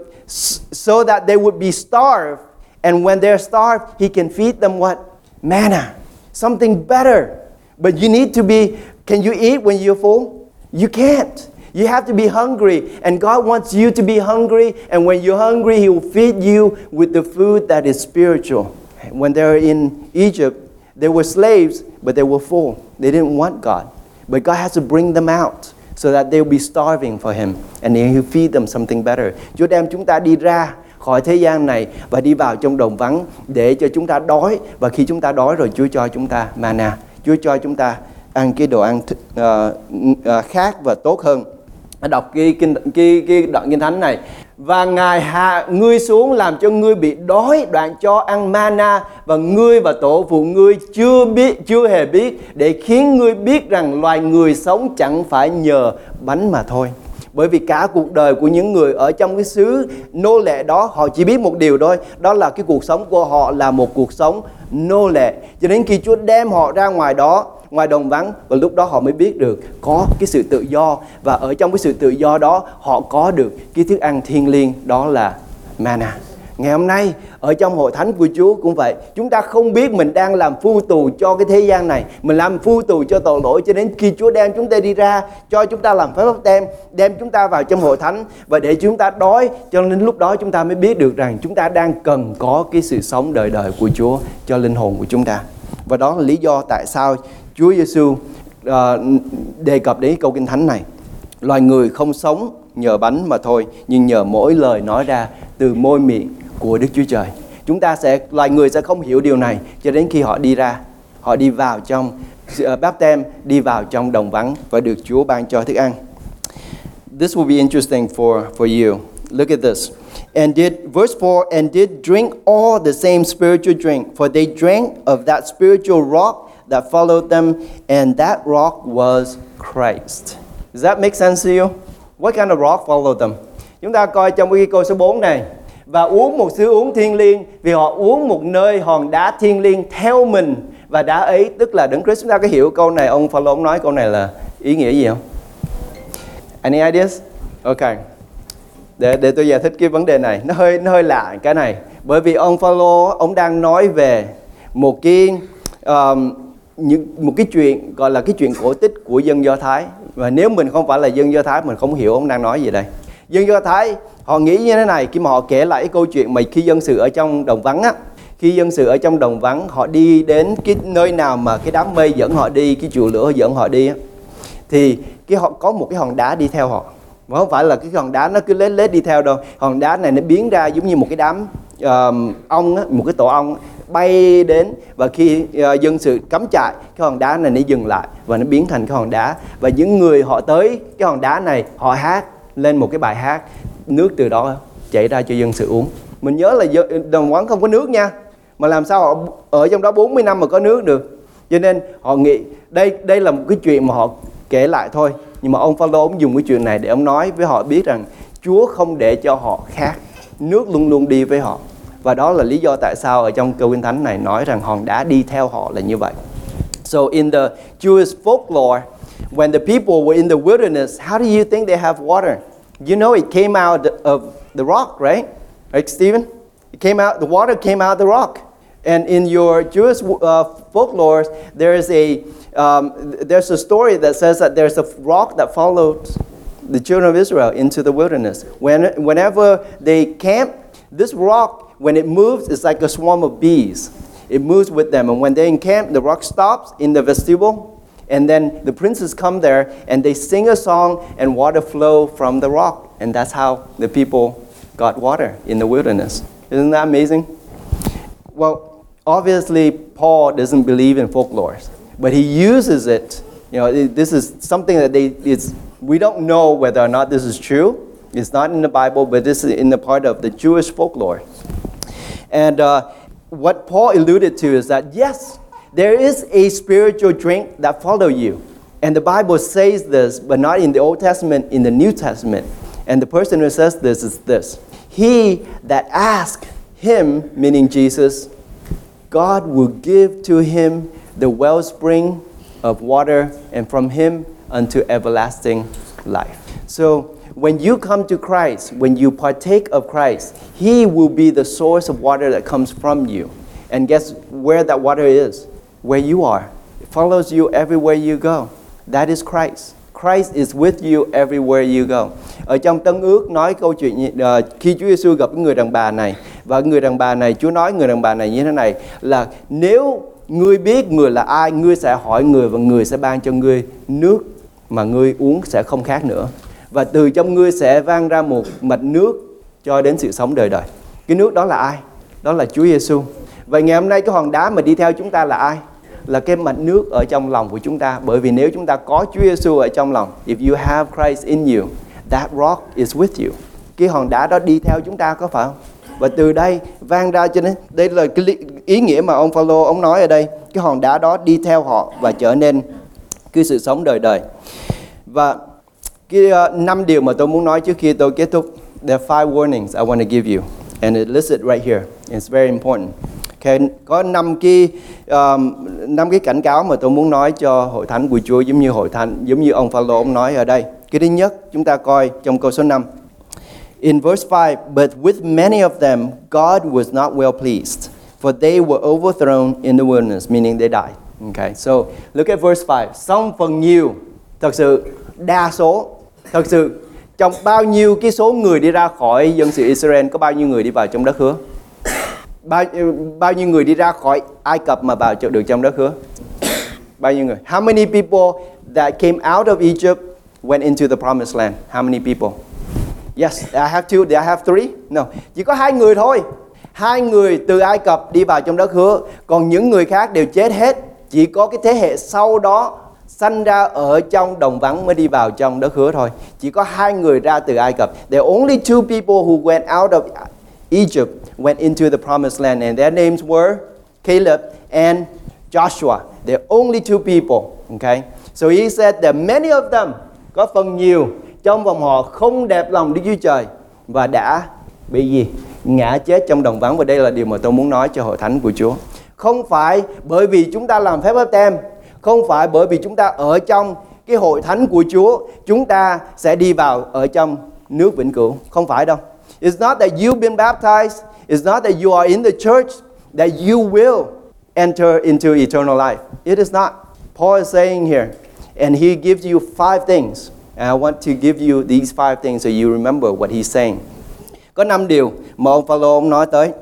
So that they would be starved. And when they're starved He can feed them what? Manna. Something better. But you need to be, can you eat when you're full? You can't. You have to be hungry. And God wants you to be hungry. And when you're hungry, He will feed you with the food that is spiritual. When they were in Egypt, they were slaves, but they were full. They didn't want God. But God has to bring them out so that they'll be starving for Him. And then He'll feed them something better. Chúa đem chúng ta đi ra khỏi thế gian này và đi vào trong đồng vắng để cho chúng ta đói. Và khi chúng ta đói rồi, Chúa cho chúng ta mana. Chúa cho chúng ta ăn cái đồ ăn th- uh, uh, khác và tốt hơn. Đọc cái kinh cái cái đoạn kinh thánh này và ngài hạ ngươi xuống làm cho ngươi bị đói đoạn cho ăn mana và ngươi và tổ phụ ngươi chưa biết chưa hề biết để khiến ngươi biết rằng loài người sống chẳng phải nhờ bánh mà thôi bởi vì cả cuộc đời của những người ở trong cái xứ nô lệ đó, họ chỉ biết một điều thôi, đó là cái cuộc sống của họ là một cuộc sống nô lệ. Cho đến khi Chúa đem họ ra ngoài đó, ngoài đồng vắng, và lúc đó họ mới biết được có cái sự tự do. Và ở trong cái sự tự do đó, họ có được cái thức ăn thiên liêng, đó là mana Ngày hôm nay ở trong hội thánh của Chúa cũng vậy. Chúng ta không biết mình đang làm phu tù cho cái thế gian này. Mình làm phu tù cho tội lỗi Cho đến khi Chúa đem chúng ta đi ra Cho chúng ta làm phép báp tem Đem chúng ta vào trong hội thánh Và để chúng ta đói. Cho nên lúc đó chúng ta mới biết được rằng Chúng ta đang cần có cái sự sống đời đời của Chúa Cho linh hồn của chúng ta. Và đó là lý do tại sao Chúa Giêsu uh, ờ, đề cập đến câu kinh thánh này. Loài người không sống nhờ bánh mà thôi Nhưng nhờ mỗi lời nói ra từ môi miệng của Đức Chúa Trời Chúng ta sẽ, loài người sẽ không hiểu điều này Cho đến khi họ đi ra Họ đi vào trong ờ, báp tem Đi vào trong đồng vắng Và được Chúa ban cho thức ăn This will be interesting for, for you Look at this And did, verse 4 And did drink all the same spiritual drink For they drank of that spiritual rock that followed them, and that rock was Christ. Does that make sense to you? What kind of rock followed them? Chúng ta coi trong cái câu số 4 này và uống một xứ uống thiên liêng vì họ uống một nơi hòn đá thiên liêng theo mình và đá ấy tức là đấng Christ chúng ta có hiểu câu này ông Phaolô ông nói câu này là ý nghĩa gì không? Any ideas? Ok. Để để tôi giải thích cái vấn đề này, nó hơi nó hơi lạ cái này. Bởi vì ông Phaolô ông đang nói về một cái um, những một cái chuyện gọi là cái chuyện cổ tích của dân Do Thái và nếu mình không phải là dân Do Thái mình không hiểu ông đang nói gì đây. Dân Do Thái họ nghĩ như thế này khi mà họ kể lại cái câu chuyện mà khi dân sự ở trong đồng vắng á khi dân sự ở trong đồng vắng họ đi đến cái nơi nào mà cái đám mây dẫn họ đi cái chùa lửa dẫn họ đi á, thì cái họ có một cái hòn đá đi theo họ. Mà không phải là cái hòn đá nó cứ lết lết đi theo đâu. Hòn đá này nó biến ra giống như một cái đám uh, ong á, một cái tổ ong bay đến và khi uh, dân sự cắm trại cái hòn đá này nó dừng lại và nó biến thành cái hòn đá. Và những người họ tới cái hòn đá này họ hát lên một cái bài hát, nước từ đó chảy ra cho dân sự uống. Mình nhớ là đồng quán không có nước nha, mà làm sao họ ở trong đó 40 năm mà có nước được. Cho nên họ nghĩ, đây đây là một cái chuyện mà họ kể lại thôi. Nhưng mà ông Phaolô ông dùng cái chuyện này để ông nói với họ biết rằng Chúa không để cho họ khác, nước luôn luôn đi với họ. Và đó là lý do tại sao ở trong câu kinh thánh này nói rằng hòn đá đi theo họ là như vậy. So in the Jewish folklore when the people were in the wilderness how do you think they have water you know it came out of the rock right right Stephen it came out the water came out of the rock and in your Jewish uh, folklore there is a um, there's a story that says that there's a rock that followed the children of Israel into the wilderness. When, whenever they camp, this rock, when it moves, it's like a swarm of bees. It moves with them. And when they encamp, the rock stops in the vestibule. And then the princes come there and they sing a song and water flow from the rock. And that's how the people got water in the wilderness. Isn't that amazing? Well, obviously, Paul doesn't believe in folklore but he uses it. You know, this is something that they, it's, we don't know whether or not this is true. It's not in the Bible, but this is in the part of the Jewish folklore. And uh, what Paul alluded to is that yes, there is a spiritual drink that follow you. And the Bible says this, but not in the Old Testament, in the New Testament. And the person who says this is this He that asks him, meaning Jesus, God will give to him the wellspring of water, and from him unto everlasting life. So when you come to Christ, when you partake of Christ, He will be the source of water that comes from you. And guess where that water is? Where you are. It follows you everywhere you go. That is Christ. Christ is with you everywhere you go. Ở trong Tân Ước nói câu chuyện uh, khi Chúa Giêsu gặp người đàn bà này và người đàn bà này Chúa nói người đàn bà này như thế này là nếu ngươi biết người là ai ngươi sẽ hỏi người và người sẽ ban cho ngươi nước mà ngươi uống sẽ không khác nữa và từ trong ngươi sẽ vang ra một mạch nước cho đến sự sống đời đời cái nước đó là ai đó là Chúa Giêsu vậy ngày hôm nay cái hòn đá mà đi theo chúng ta là ai là cái mạch nước ở trong lòng của chúng ta. Bởi vì nếu chúng ta có Chúa Giêsu ở trong lòng if you have Christ in you that rock is with you. Cái hòn đá đó đi theo chúng ta có phải không? Và từ đây vang ra cho nên đây là cái ý nghĩa mà ông Phaolô ông nói ở đây. Cái hòn đá đó đi theo họ và trở nên cái sự sống đời đời. Và cái uh, năm điều mà tôi muốn nói trước khi tôi kết thúc there are five warnings I want to give you. And it listed right here. It's very important. Okay, có năm cái um, năm cái cảnh cáo mà tôi muốn nói cho hội thánh của Chúa giống như hội thánh giống như ông Phaolô ông nói ở đây. Cái thứ nhất chúng ta coi trong câu số 5. In verse 5, but with many of them, God was not well pleased, for they were overthrown in the wilderness, meaning they died. Okay, so look at verse 5. Song phần nhiều, thật sự đa số, thật sự trong bao nhiêu cái số người đi ra khỏi dân sự Israel có bao nhiêu người đi vào trong đất hứa? Bao, bao nhiêu người đi ra khỏi Ai Cập mà vào được trong đất hứa? bao nhiêu người? How many people that came out of Egypt went into the promised land? How many people? Yes, I have two. Do I have three? No. Chỉ có hai người thôi. Hai người từ Ai Cập đi vào trong đất hứa, còn những người khác đều chết hết. Chỉ có cái thế hệ sau đó sanh ra ở trong đồng vắng mới đi vào trong đất hứa thôi. Chỉ có hai người ra từ Ai Cập. There are only two people who went out of Egypt went into the promised land and their names were Caleb and Joshua. They're only two people, okay? So he said that many of them có phần nhiều trong vòng họ không đẹp lòng Đức Chúa Trời và đã bị gì? Ngã chết trong đồng vắng và đây là điều mà tôi muốn nói cho hội thánh của Chúa. Không phải bởi vì chúng ta làm phép báp tem, không phải bởi vì chúng ta ở trong cái hội thánh của Chúa, chúng ta sẽ đi vào ở trong nước vĩnh cửu. Không phải đâu. It's not that you've been baptized, it's not that you are in the church that you will enter into eternal life. It is not. Paul is saying here, and he gives you five things. And I want to give you these five things so you remember what he's saying. Có năm điều mà ông Phaolô ông nói tới.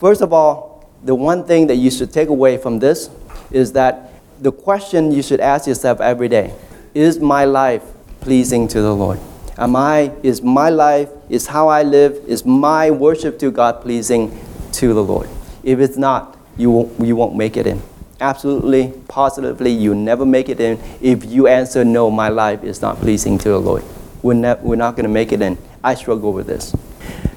First of all, the one thing that you should take away from this is that the question you should ask yourself every day is my life pleasing to the Lord? Am I, is my life, is how I live, is my worship to God pleasing to the Lord? If it's not, you won't, you won't make it in. Absolutely, positively, you never make it in if you answer no, my life is not pleasing to the Lord. We're not, we're not going to make it in. I struggle with this.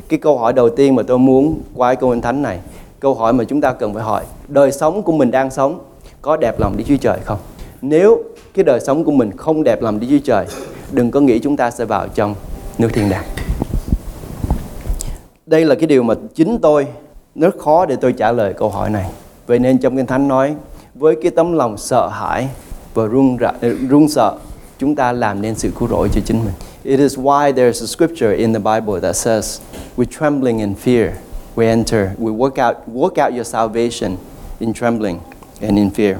Cái câu hỏi đầu tiên mà tôi muốn qua câu Kinh Thánh này, câu hỏi mà chúng ta cần phải hỏi, đời sống của mình đang sống có đẹp lòng Đức Chúa Trời không? Nếu cái đời sống của mình không đẹp lòng Đức Chúa Trời, đừng có nghĩ chúng ta sẽ vào trong nước thiên đàng. Đây là cái điều mà chính tôi rất khó để tôi trả lời câu hỏi này. Vậy nên trong Kinh Thánh nói với cái tấm lòng sợ hãi và run run sợ chúng ta làm nên sự cứu rỗi cho chính mình. It is why there is a scripture in the Bible that says, with trembling and fear, we enter, we work out, work out your salvation in trembling and in fear.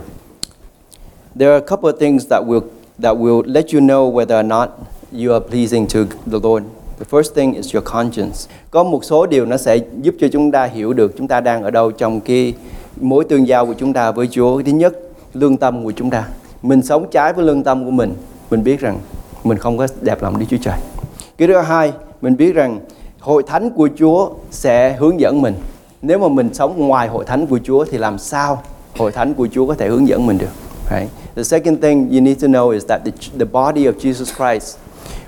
There are a couple of things that will that will let you know whether or not you are pleasing to the Lord. The first thing is your conscience. Có một số điều nó sẽ giúp cho chúng ta hiểu được chúng ta đang ở đâu trong cái mối tương giao của chúng ta với Chúa. Thứ nhất, lương tâm của chúng ta. Mình sống trái với lương tâm của mình, mình biết rằng mình không có đẹp lòng Đức Chúa Trời. Cái thứ hai, mình biết rằng hội thánh của Chúa sẽ hướng dẫn mình. Nếu mà mình sống ngoài hội thánh của Chúa thì làm sao hội thánh của Chúa có thể hướng dẫn mình được? Right? The second thing you need to know is that the, the body of Jesus Christ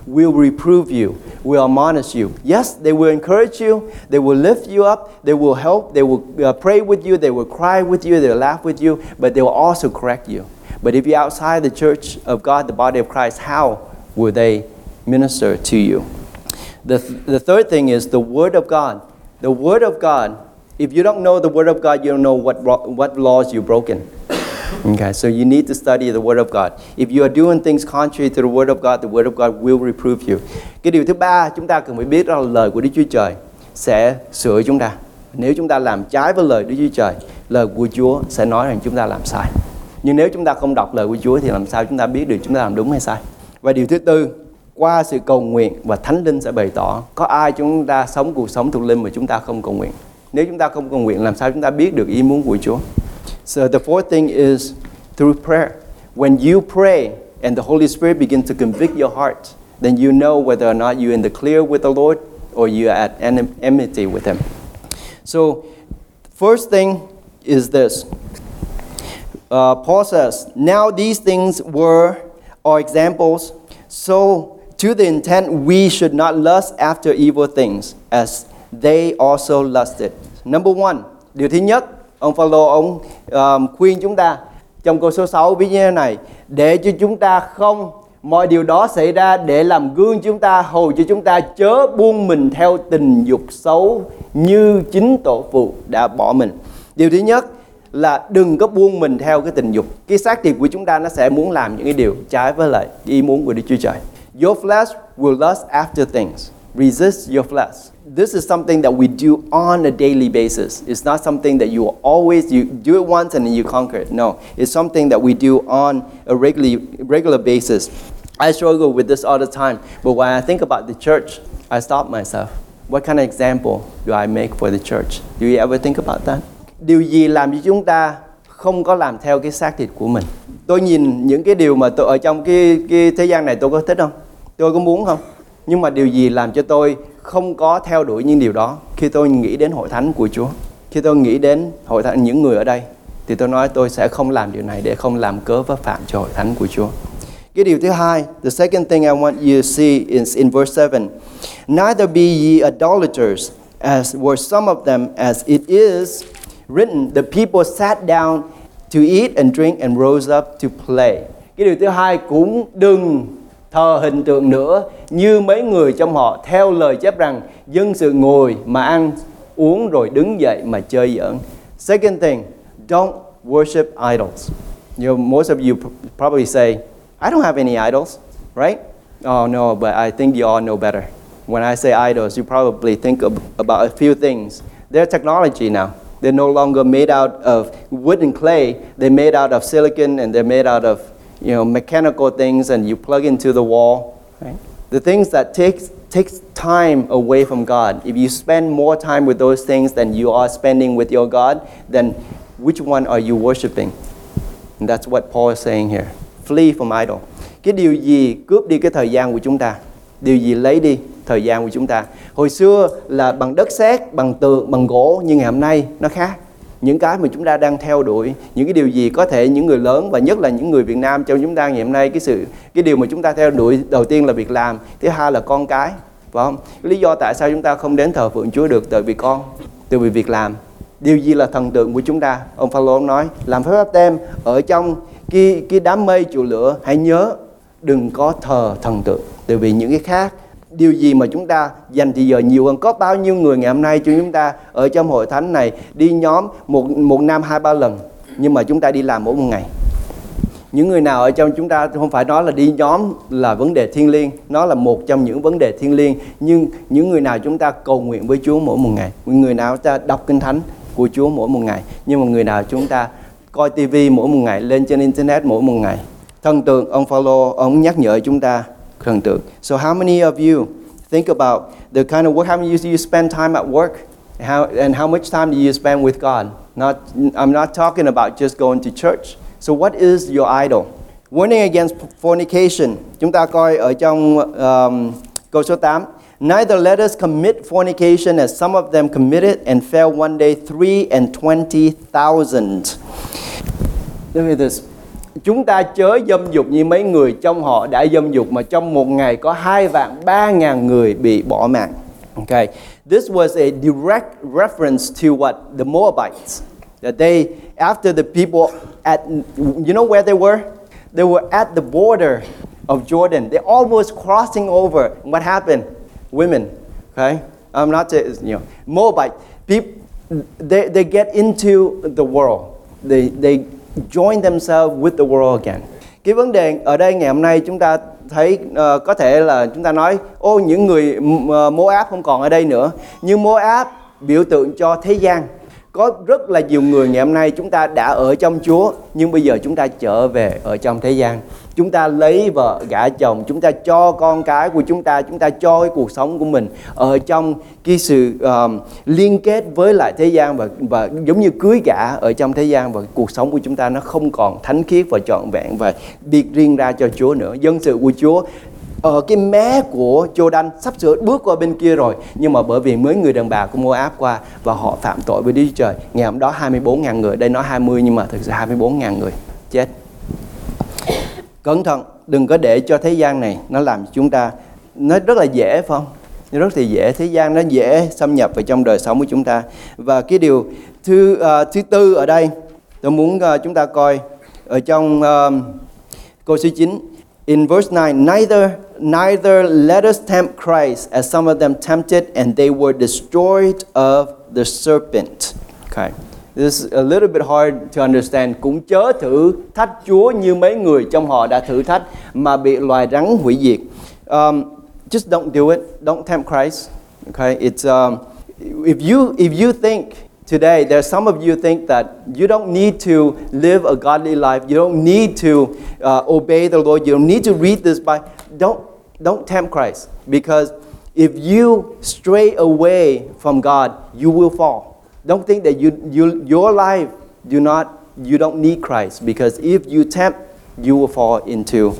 will reprove you, will admonish you. Yes, they will encourage you, they will lift you up, they will help, they will uh, pray with you, they will cry with you, they will laugh with you, but they will also correct you. But if you're outside the church of God, the body of Christ, how will they minister to you? The, th- the third thing is the Word of God. The Word of God, if you don't know the Word of God, you don't know what, what laws you've broken. Okay, so you need to study the Word of God. If you are doing things contrary to the Word of God, the Word of God will reprove you. Cái điều thứ ba chúng ta cần phải biết đó là lời của Đức Chúa Trời sẽ sửa chúng ta. Nếu chúng ta làm trái với lời Đức Chúa Trời, lời của Chúa sẽ nói rằng chúng ta làm sai. Nhưng nếu chúng ta không đọc lời của Chúa thì làm sao chúng ta biết được chúng ta làm đúng hay sai? Và điều thứ tư, qua sự cầu nguyện và Thánh Linh sẽ bày tỏ có ai chúng ta sống cuộc sống thuộc linh mà chúng ta không cầu nguyện. Nếu chúng ta không cầu nguyện làm sao chúng ta biết được ý muốn của Chúa? So the fourth thing is through prayer. When you pray and the Holy Spirit begins to convict your heart, then you know whether or not you're in the clear with the Lord or you're at enmity with Him. So, first thing is this. Uh, Paul says, Now these things were are examples, so to the intent we should not lust after evil things, as they also lusted. Number one, điều thứ nhất, ông Phaolô ông um, khuyên chúng ta trong câu số 6 ví như thế này để cho chúng ta không mọi điều đó xảy ra để làm gương chúng ta hầu cho chúng ta chớ buông mình theo tình dục xấu như chính tổ phụ đã bỏ mình. Điều thứ nhất là đừng có buông mình theo cái tình dục. Cái xác thịt của chúng ta nó sẽ muốn làm những cái điều trái với lại ý muốn của Đức Chúa Trời. Your flesh will lust after things. Resist your flesh. This is something that we do on a daily basis. It's not something that you always you do it once and then you conquer it. No, it's something that we do on a regular regular basis. I struggle with this all the time, but when I think about the church, I stop myself. What kind of example do I make for the church? Do you ever think about that? Điều gì làm cho chúng ta không có làm theo cái xác thịt của mình? Tôi nhìn những cái điều mà tôi ở trong cái cái thế gian này tôi có thích không? Tôi có muốn không? Nhưng mà điều gì làm cho tôi không có theo đuổi những điều đó khi tôi nghĩ đến hội thánh của Chúa khi tôi nghĩ đến hội thánh những người ở đây thì tôi nói tôi sẽ không làm điều này để không làm cớ vấp phạm cho hội thánh của Chúa. Cái điều thứ hai, the second thing I want you to see is in verse 7. Neither be ye idolaters, as were some of them, as it is written, the people sat down to eat and drink and rose up to play. Cái điều thứ hai cũng đừng thờ hình tượng nữa như mấy người trong họ theo lời chép rằng dân sự ngồi mà ăn uống rồi đứng dậy mà chơi giỡn. Second thing, don't worship idols. You know, most of you probably say, I don't have any idols, right? Oh no, but I think you all know better. When I say idols, you probably think of, about a few things. They're technology now. They're no longer made out of wood and clay. They're made out of silicon and they're made out of you know mechanical things and you plug into the wall. Right? The things that takes takes time away from God. If you spend more time with those things than you are spending with your God, then which one are you worshiping? And that's what Paul is saying here. Flee from idol. Cái điều gì cướp đi cái thời gian của chúng ta? Điều gì lấy đi thời gian của chúng ta? Hồi xưa là bằng đất sét, bằng tường, bằng gỗ, nhưng ngày hôm nay nó khác. Những cái mà chúng ta đang theo đuổi, những cái điều gì có thể những người lớn và nhất là những người Việt Nam trong chúng ta ngày hôm nay cái sự cái điều mà chúng ta theo đuổi đầu tiên là việc làm, thứ hai là con cái, phải không? Lý do tại sao chúng ta không đến thờ phượng Chúa được từ vì con, từ vì việc làm. Điều gì là thần tượng của chúng ta? Ông Phaolô nói làm phép báp tem ở trong cái cái đám mây trụ lửa hãy nhớ đừng có thờ thần tượng từ vì những cái khác điều gì mà chúng ta dành thì giờ nhiều hơn? Có bao nhiêu người ngày hôm nay cho chúng ta ở trong hội thánh này đi nhóm một một năm hai, ba lần? Nhưng mà chúng ta đi làm mỗi một ngày. Những người nào ở trong chúng ta, không phải nói là đi nhóm là vấn đề thiên liêng, nó là một trong những vấn đề thiên liêng. Nhưng những người nào chúng ta cầu nguyện với Chúa mỗi một ngày người nào chúng ta đọc kinh thánh của Chúa mỗi một ngày, nhưng mà người nào chúng ta coi tivi mỗi một ngày, lên trên internet mỗi một ngày thần tượng ông Phaolô, ông nhắc nhở chúng ta so how many of you think about the kind of work how many you, you spend time at work? How, and how much time do you spend with God? Not I'm not talking about just going to church. So what is your idol? Warning against fornication. Chúng ta coi ở trong um, câu số 8 Neither let us commit fornication as some of them committed and fell one day three and twenty thousand. Look at this. Chúng ta chớ dâm dục như mấy người trong họ đã dâm dục mà trong một ngày có hai vạn ba ngàn người bị bỏ mạng. Okay, this was a direct reference to what the Moabites that they after the people at you know where they were? They were at the border of Jordan. They almost crossing over. What happened? Women, okay? I'm not saying, you know, Moabite people. They, they get into the world. They, they join themselves with the world again. Cái vấn đề ở đây ngày hôm nay chúng ta thấy uh, có thể là chúng ta nói ô những người uh, Moab không còn ở đây nữa. Nhưng Moab biểu tượng cho thế gian. Có rất là nhiều người ngày hôm nay chúng ta đã ở trong Chúa nhưng bây giờ chúng ta trở về ở trong thế gian. Chúng ta lấy vợ gả chồng, chúng ta cho con cái của chúng ta, chúng ta cho cái cuộc sống của mình ở trong cái sự um, liên kết với lại thế gian và và giống như cưới gả ở trong thế gian và cuộc sống của chúng ta nó không còn thánh khiết và trọn vẹn và biệt riêng ra cho Chúa nữa. Dân sự của Chúa ở cái mé của Jordan sắp sửa bước qua bên kia rồi. Nhưng mà bởi vì mấy người đàn bà của Moab qua và họ phạm tội với Đức Chúa Trời ngày hôm đó 24.000 người đây nói 20 nhưng mà thực sự 24.000 người chết. Cẩn thận đừng có để cho thế gian này nó làm chúng ta nó rất là dễ phải không? Nó rất là dễ thế gian nó dễ xâm nhập vào trong đời sống của chúng ta. Và cái điều thứ uh, thứ tư ở đây tôi muốn uh, chúng ta coi ở trong uh, câu số 9 in verse 9 neither neither let us tempt Christ as some of them tempted and they were destroyed of the serpent okay This is a little bit hard to understand. Cũng chớ thử thách Chúa như mấy người trong họ đã thử thách mà bị loài rắn hủy diệt. Um, just don't do it. Don't tempt Christ. Okay, it's um, if you if you think today there's some of you think that you don't need to live a godly life. You don't need to uh, obey the Lord. You don't need to read this Bible. Don't don't tempt Christ because if you stray away from God, you will fall. Don't think that you, you, your life do not, you don't need Christ because if you tempt, you will fall into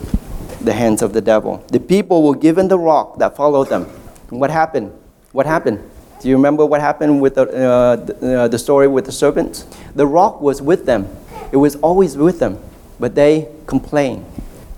the hands of the devil. The people were given the rock that followed them. what happened? What happened? Do you remember what happened with the, uh, the, uh, the story with the serpents? The rock was with them. It was always with them, but they complained.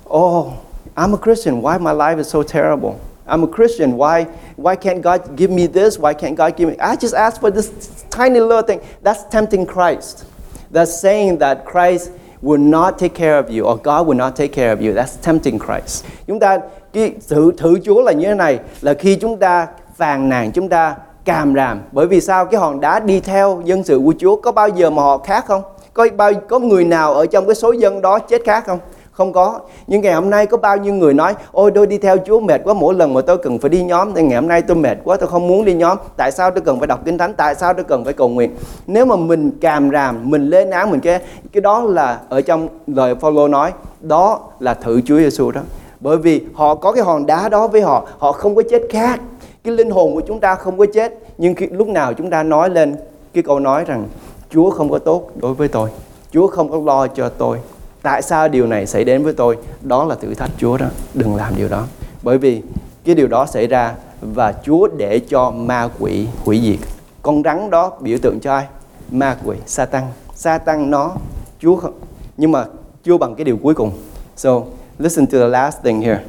Oh, I'm a Christian. Why my life is so terrible? I'm a Christian. Why, why can't God give me this? Why can't God give me? I just asked for this tiny little thing. That's tempting Christ. That's saying that Christ will not take care of you or God will not take care of you. That's tempting Christ. Chúng ta cái sự thử Chúa là như thế này là khi chúng ta phàn nàn chúng ta càm ràm. Bởi vì sao? Cái hòn đá đi theo dân sự của Chúa có bao giờ mà họ khác không? Có bao, có người nào ở trong cái số dân đó chết khác không? Không có. Nhưng ngày hôm nay có bao nhiêu người nói, ôi, tôi đi theo Chúa mệt quá, mỗi lần mà tôi cần phải đi nhóm, thì ngày hôm nay tôi mệt quá, tôi không muốn đi nhóm. Tại sao tôi cần phải đọc kinh thánh? Tại sao tôi cần phải cầu nguyện? Nếu mà mình càm ràm, mình lên án, mình cái cái đó là ở trong lời Phaolô nói, đó là thử Chúa Giêsu đó. Bởi vì họ có cái hòn đá đó với họ họ không có chết khác cái linh hồn của chúng ta không có chết nhưng khi, lúc nào chúng ta nói lên cái câu nói rằng Chúa không có tốt đối với tôi Chúa không có lo cho tôi tại sao điều này xảy đến với tôi? Đó là thử thách Chúa đó đừng làm điều đó. Bởi vì cái điều đó xảy ra và Chúa để cho ma quỷ hủy diệt. Con rắn đó biểu tượng cho ai? Ma quỷ Satan. Satan nó Chúa không. Nhưng mà Chúa bằng cái điều cuối cùng. So listen to the last thing here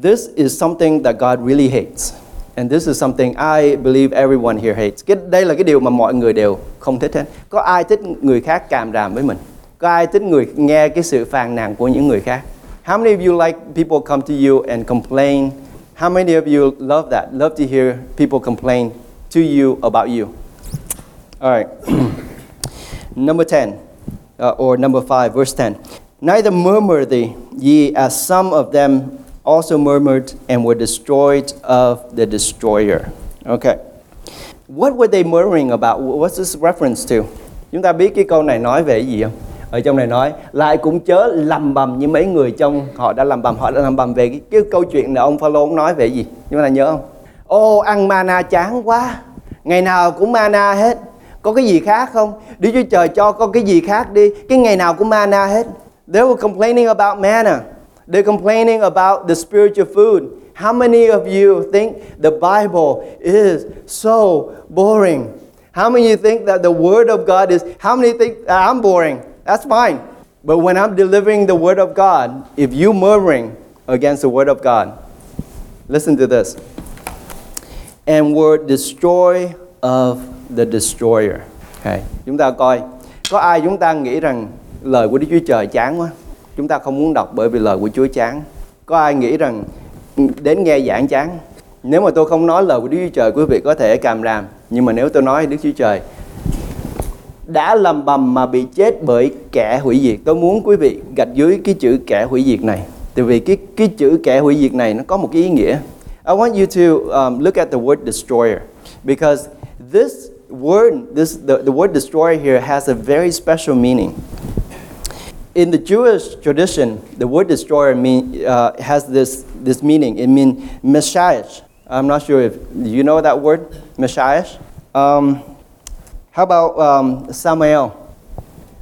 this is something that God really hates. And this is something I believe everyone here hates. Cái, đây là cái điều mà mọi người đều không thích hết. Có ai thích người khác càm ràm với mình? Có ai thích người nghe cái sự phàn nàn của những người khác? How many of you like people come to you and complain? How many of you love that? Love to hear people complain to you about you. All right. number 10, uh, or number 5, verse 10. Neither murmur thee, ye as some of them also murmured and were destroyed of the destroyer. Okay. What were they murmuring about? What's this reference to? Chúng ta biết cái câu này nói về cái gì không? Ở trong này nói lại cũng chớ lầm bầm như mấy người trong họ đã lầm bầm họ đã lầm bầm về cái, cái câu chuyện là ông Phaolô nói về gì? Chúng ta nhớ không? Ô ăn mana chán quá. Ngày nào cũng mana hết. Có cái gì khác không? Đức Chúa Trời cho có cái gì khác đi. Cái ngày nào cũng mana hết. They were complaining about manna. They're complaining about the spiritual food. How many of you think the Bible is so boring? How many you think that the Word of God is, how many think ah, I'm boring? That's fine. But when I'm delivering the Word of God, if you murmuring against the Word of God, listen to this. And were destroy of the destroyer. Okay. Chúng ta coi, có ai chúng ta nghĩ rằng lời của Đức Chúa Trời chán quá? Chúng ta không muốn đọc bởi vì lời của Chúa chán. Có ai nghĩ rằng đến nghe giảng chán? Nếu mà tôi không nói lời của Đức Chúa Trời, quý vị có thể càm ràm. Nhưng mà nếu tôi nói Đức Chúa Trời đã lầm bầm mà bị chết bởi kẻ hủy diệt. Tôi muốn quý vị gạch dưới cái chữ kẻ hủy diệt này. Tại vì cái cái chữ kẻ hủy diệt này nó có một cái ý nghĩa. I want you to um, look at the word destroyer because this word, this the, the word destroyer here has a very special meaning in the Jewish tradition, the word destroyer mean, uh, has this, this meaning. It means Messiah. I'm not sure if you know that word, Messiah. Um, how about um, Samuel?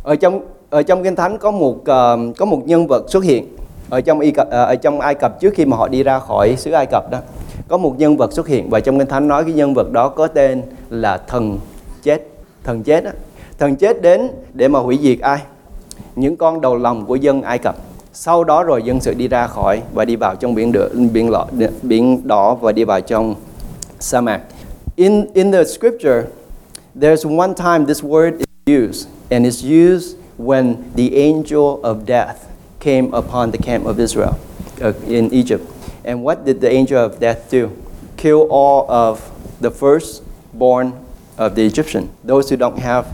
Ở trong ở trong kinh thánh có một uh, có một nhân vật xuất hiện ở trong Ai Cập uh, ở trong Ai Cập trước khi mà họ đi ra khỏi xứ Ai Cập đó. Có một nhân vật xuất hiện và trong kinh thánh nói cái nhân vật đó có tên là thần chết, thần chết đó. Thần chết đến để mà hủy diệt ai? Những con đầu lòng của dân Ai Cập. Sau đó rồi dân sự đi ra khỏi và đi vào trong biển đỏ, biển, biển đỏ và đi vào trong sa mạc. In in the scripture, there's one time this word is used, and it's used when the angel of death came upon the camp of Israel uh, in Egypt. And what did the angel of death do? Kill all of the firstborn of the Egyptian, those who don't have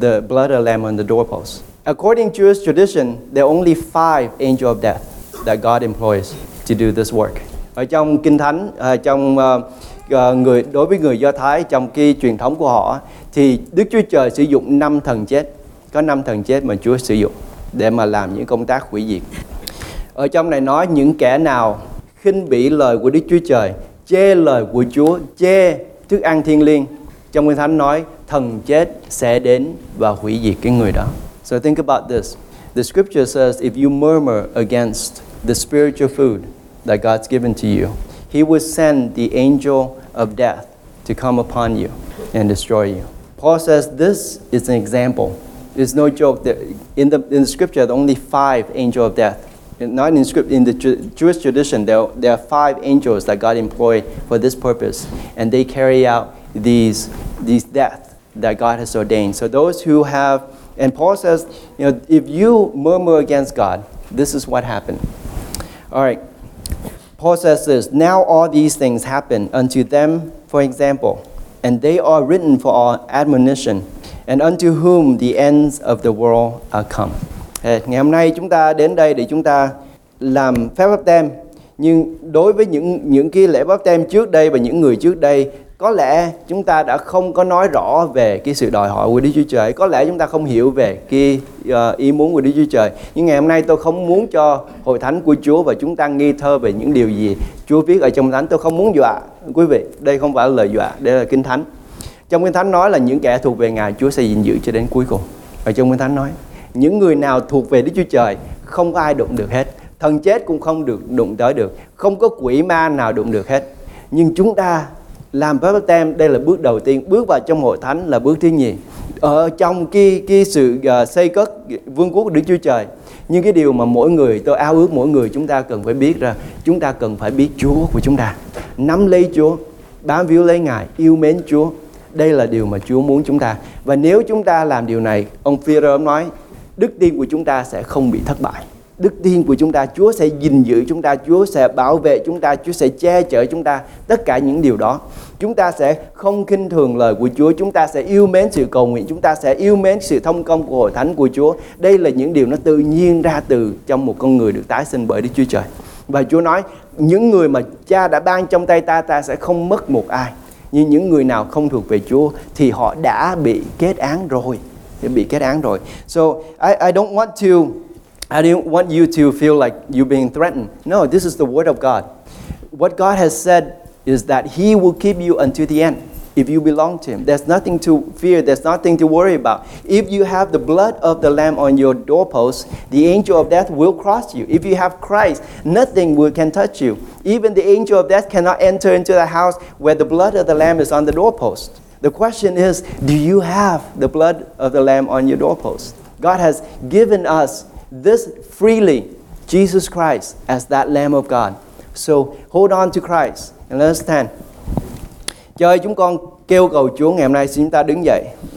the blood of lamb on the doorpost. According to Jewish tradition, there are only five angels of death that God employs to do this work. Ở trong Kinh Thánh, ờ, trong uh, người đối với người Do Thái trong cái truyền thống của họ thì Đức Chúa Trời sử dụng năm thần chết. Có năm thần chết mà Chúa sử dụng để mà làm những công tác hủy diệt. Ở trong này nói những kẻ nào khinh bỉ lời của Đức Chúa Trời, chê lời của Chúa, chê thức ăn thiên liêng. Trong Kinh Thánh nói thần chết sẽ đến và hủy diệt cái người đó. So think about this. The scripture says if you murmur against the spiritual food that God's given to you, He will send the angel of death to come upon you and destroy you. Paul says this is an example. It's no joke. That in, the, in the scripture, there are only five angels of death. Not in, script, in the Jewish tradition, there, there are five angels that God employed for this purpose, and they carry out these, these deaths that God has ordained. So those who have And Paul says, you know, if you murmur against God, this is what happened. All right. Paul says this Now all these things happen unto them for example, and they are written for our admonition, and unto whom the ends of the world are come. Ngày hôm nay chúng ta đến đây để chúng ta làm phép báp tem nhưng đối với những những cái lễ báp tem trước đây và những người trước đây có lẽ chúng ta đã không có nói rõ về cái sự đòi hỏi của Đức Chúa Trời. Có lẽ chúng ta không hiểu về cái uh, ý muốn của Đức Chúa Trời. Nhưng ngày hôm nay tôi không muốn cho hội thánh của Chúa và chúng ta nghi thơ về những điều gì Chúa viết ở trong thánh. Tôi không muốn dọa quý vị. Đây không phải là lời dọa đây là kinh thánh. Trong kinh thánh nói là những kẻ thuộc về ngài Chúa sẽ gìn giữ cho đến cuối cùng. Ở trong kinh thánh nói những người nào thuộc về Đức Chúa Trời không có ai đụng được hết. Thần chết cũng không được đụng tới được. Không có quỷ ma nào đụng được hết. Nhưng chúng ta làm phép tem đây là bước đầu tiên. Bước vào trong hội thánh là bước thứ nhì. Ở trong cái cái sự uh, xây cất vương quốc của Đức Chúa Trời nhưng cái điều mà mỗi người tôi ao ước mỗi người chúng ta cần phải biết ra chúng ta cần phải biết Chúa của chúng ta. Nắm lấy Chúa bám víu lấy Ngài yêu mến Chúa đây là điều mà Chúa muốn chúng ta. Và nếu chúng ta làm điều này ông Phi-rơ nói đức tin của chúng ta sẽ không bị thất bại đức tin của chúng ta Chúa sẽ gìn giữ chúng ta Chúa sẽ bảo vệ chúng ta Chúa sẽ che chở chúng ta tất cả những điều đó. Chúng ta sẽ không khinh thường lời của Chúa chúng ta sẽ yêu mến sự cầu nguyện chúng ta sẽ yêu mến sự thông công của hội thánh của Chúa. Đây là những điều nó tự nhiên ra từ trong một con người được tái sinh bởi Đức Chúa Trời. Và Chúa nói những người mà cha đã ban trong tay ta ta sẽ không mất một ai. Nhưng những người nào không thuộc về Chúa thì họ đã bị kết án rồi. Bị kết án rồi. So I, I don't want to I don't want you to feel like you're being threatened. No, this is the Word of God. What God has said is that He will keep you until the end if you belong to Him. There's nothing to fear, there's nothing to worry about. If you have the blood of the Lamb on your doorpost, the angel of death will cross you. If you have Christ, nothing will, can touch you. Even the angel of death cannot enter into the house where the blood of the Lamb is on the doorpost. The question is, do you have the blood of the Lamb on your doorpost? God has given us this freely Jesus Christ as that Lamb of God. So hold on to Christ and let's stand. Chúng con kêu cầu Chúa ngày hôm nay xin chúng ta đứng dậy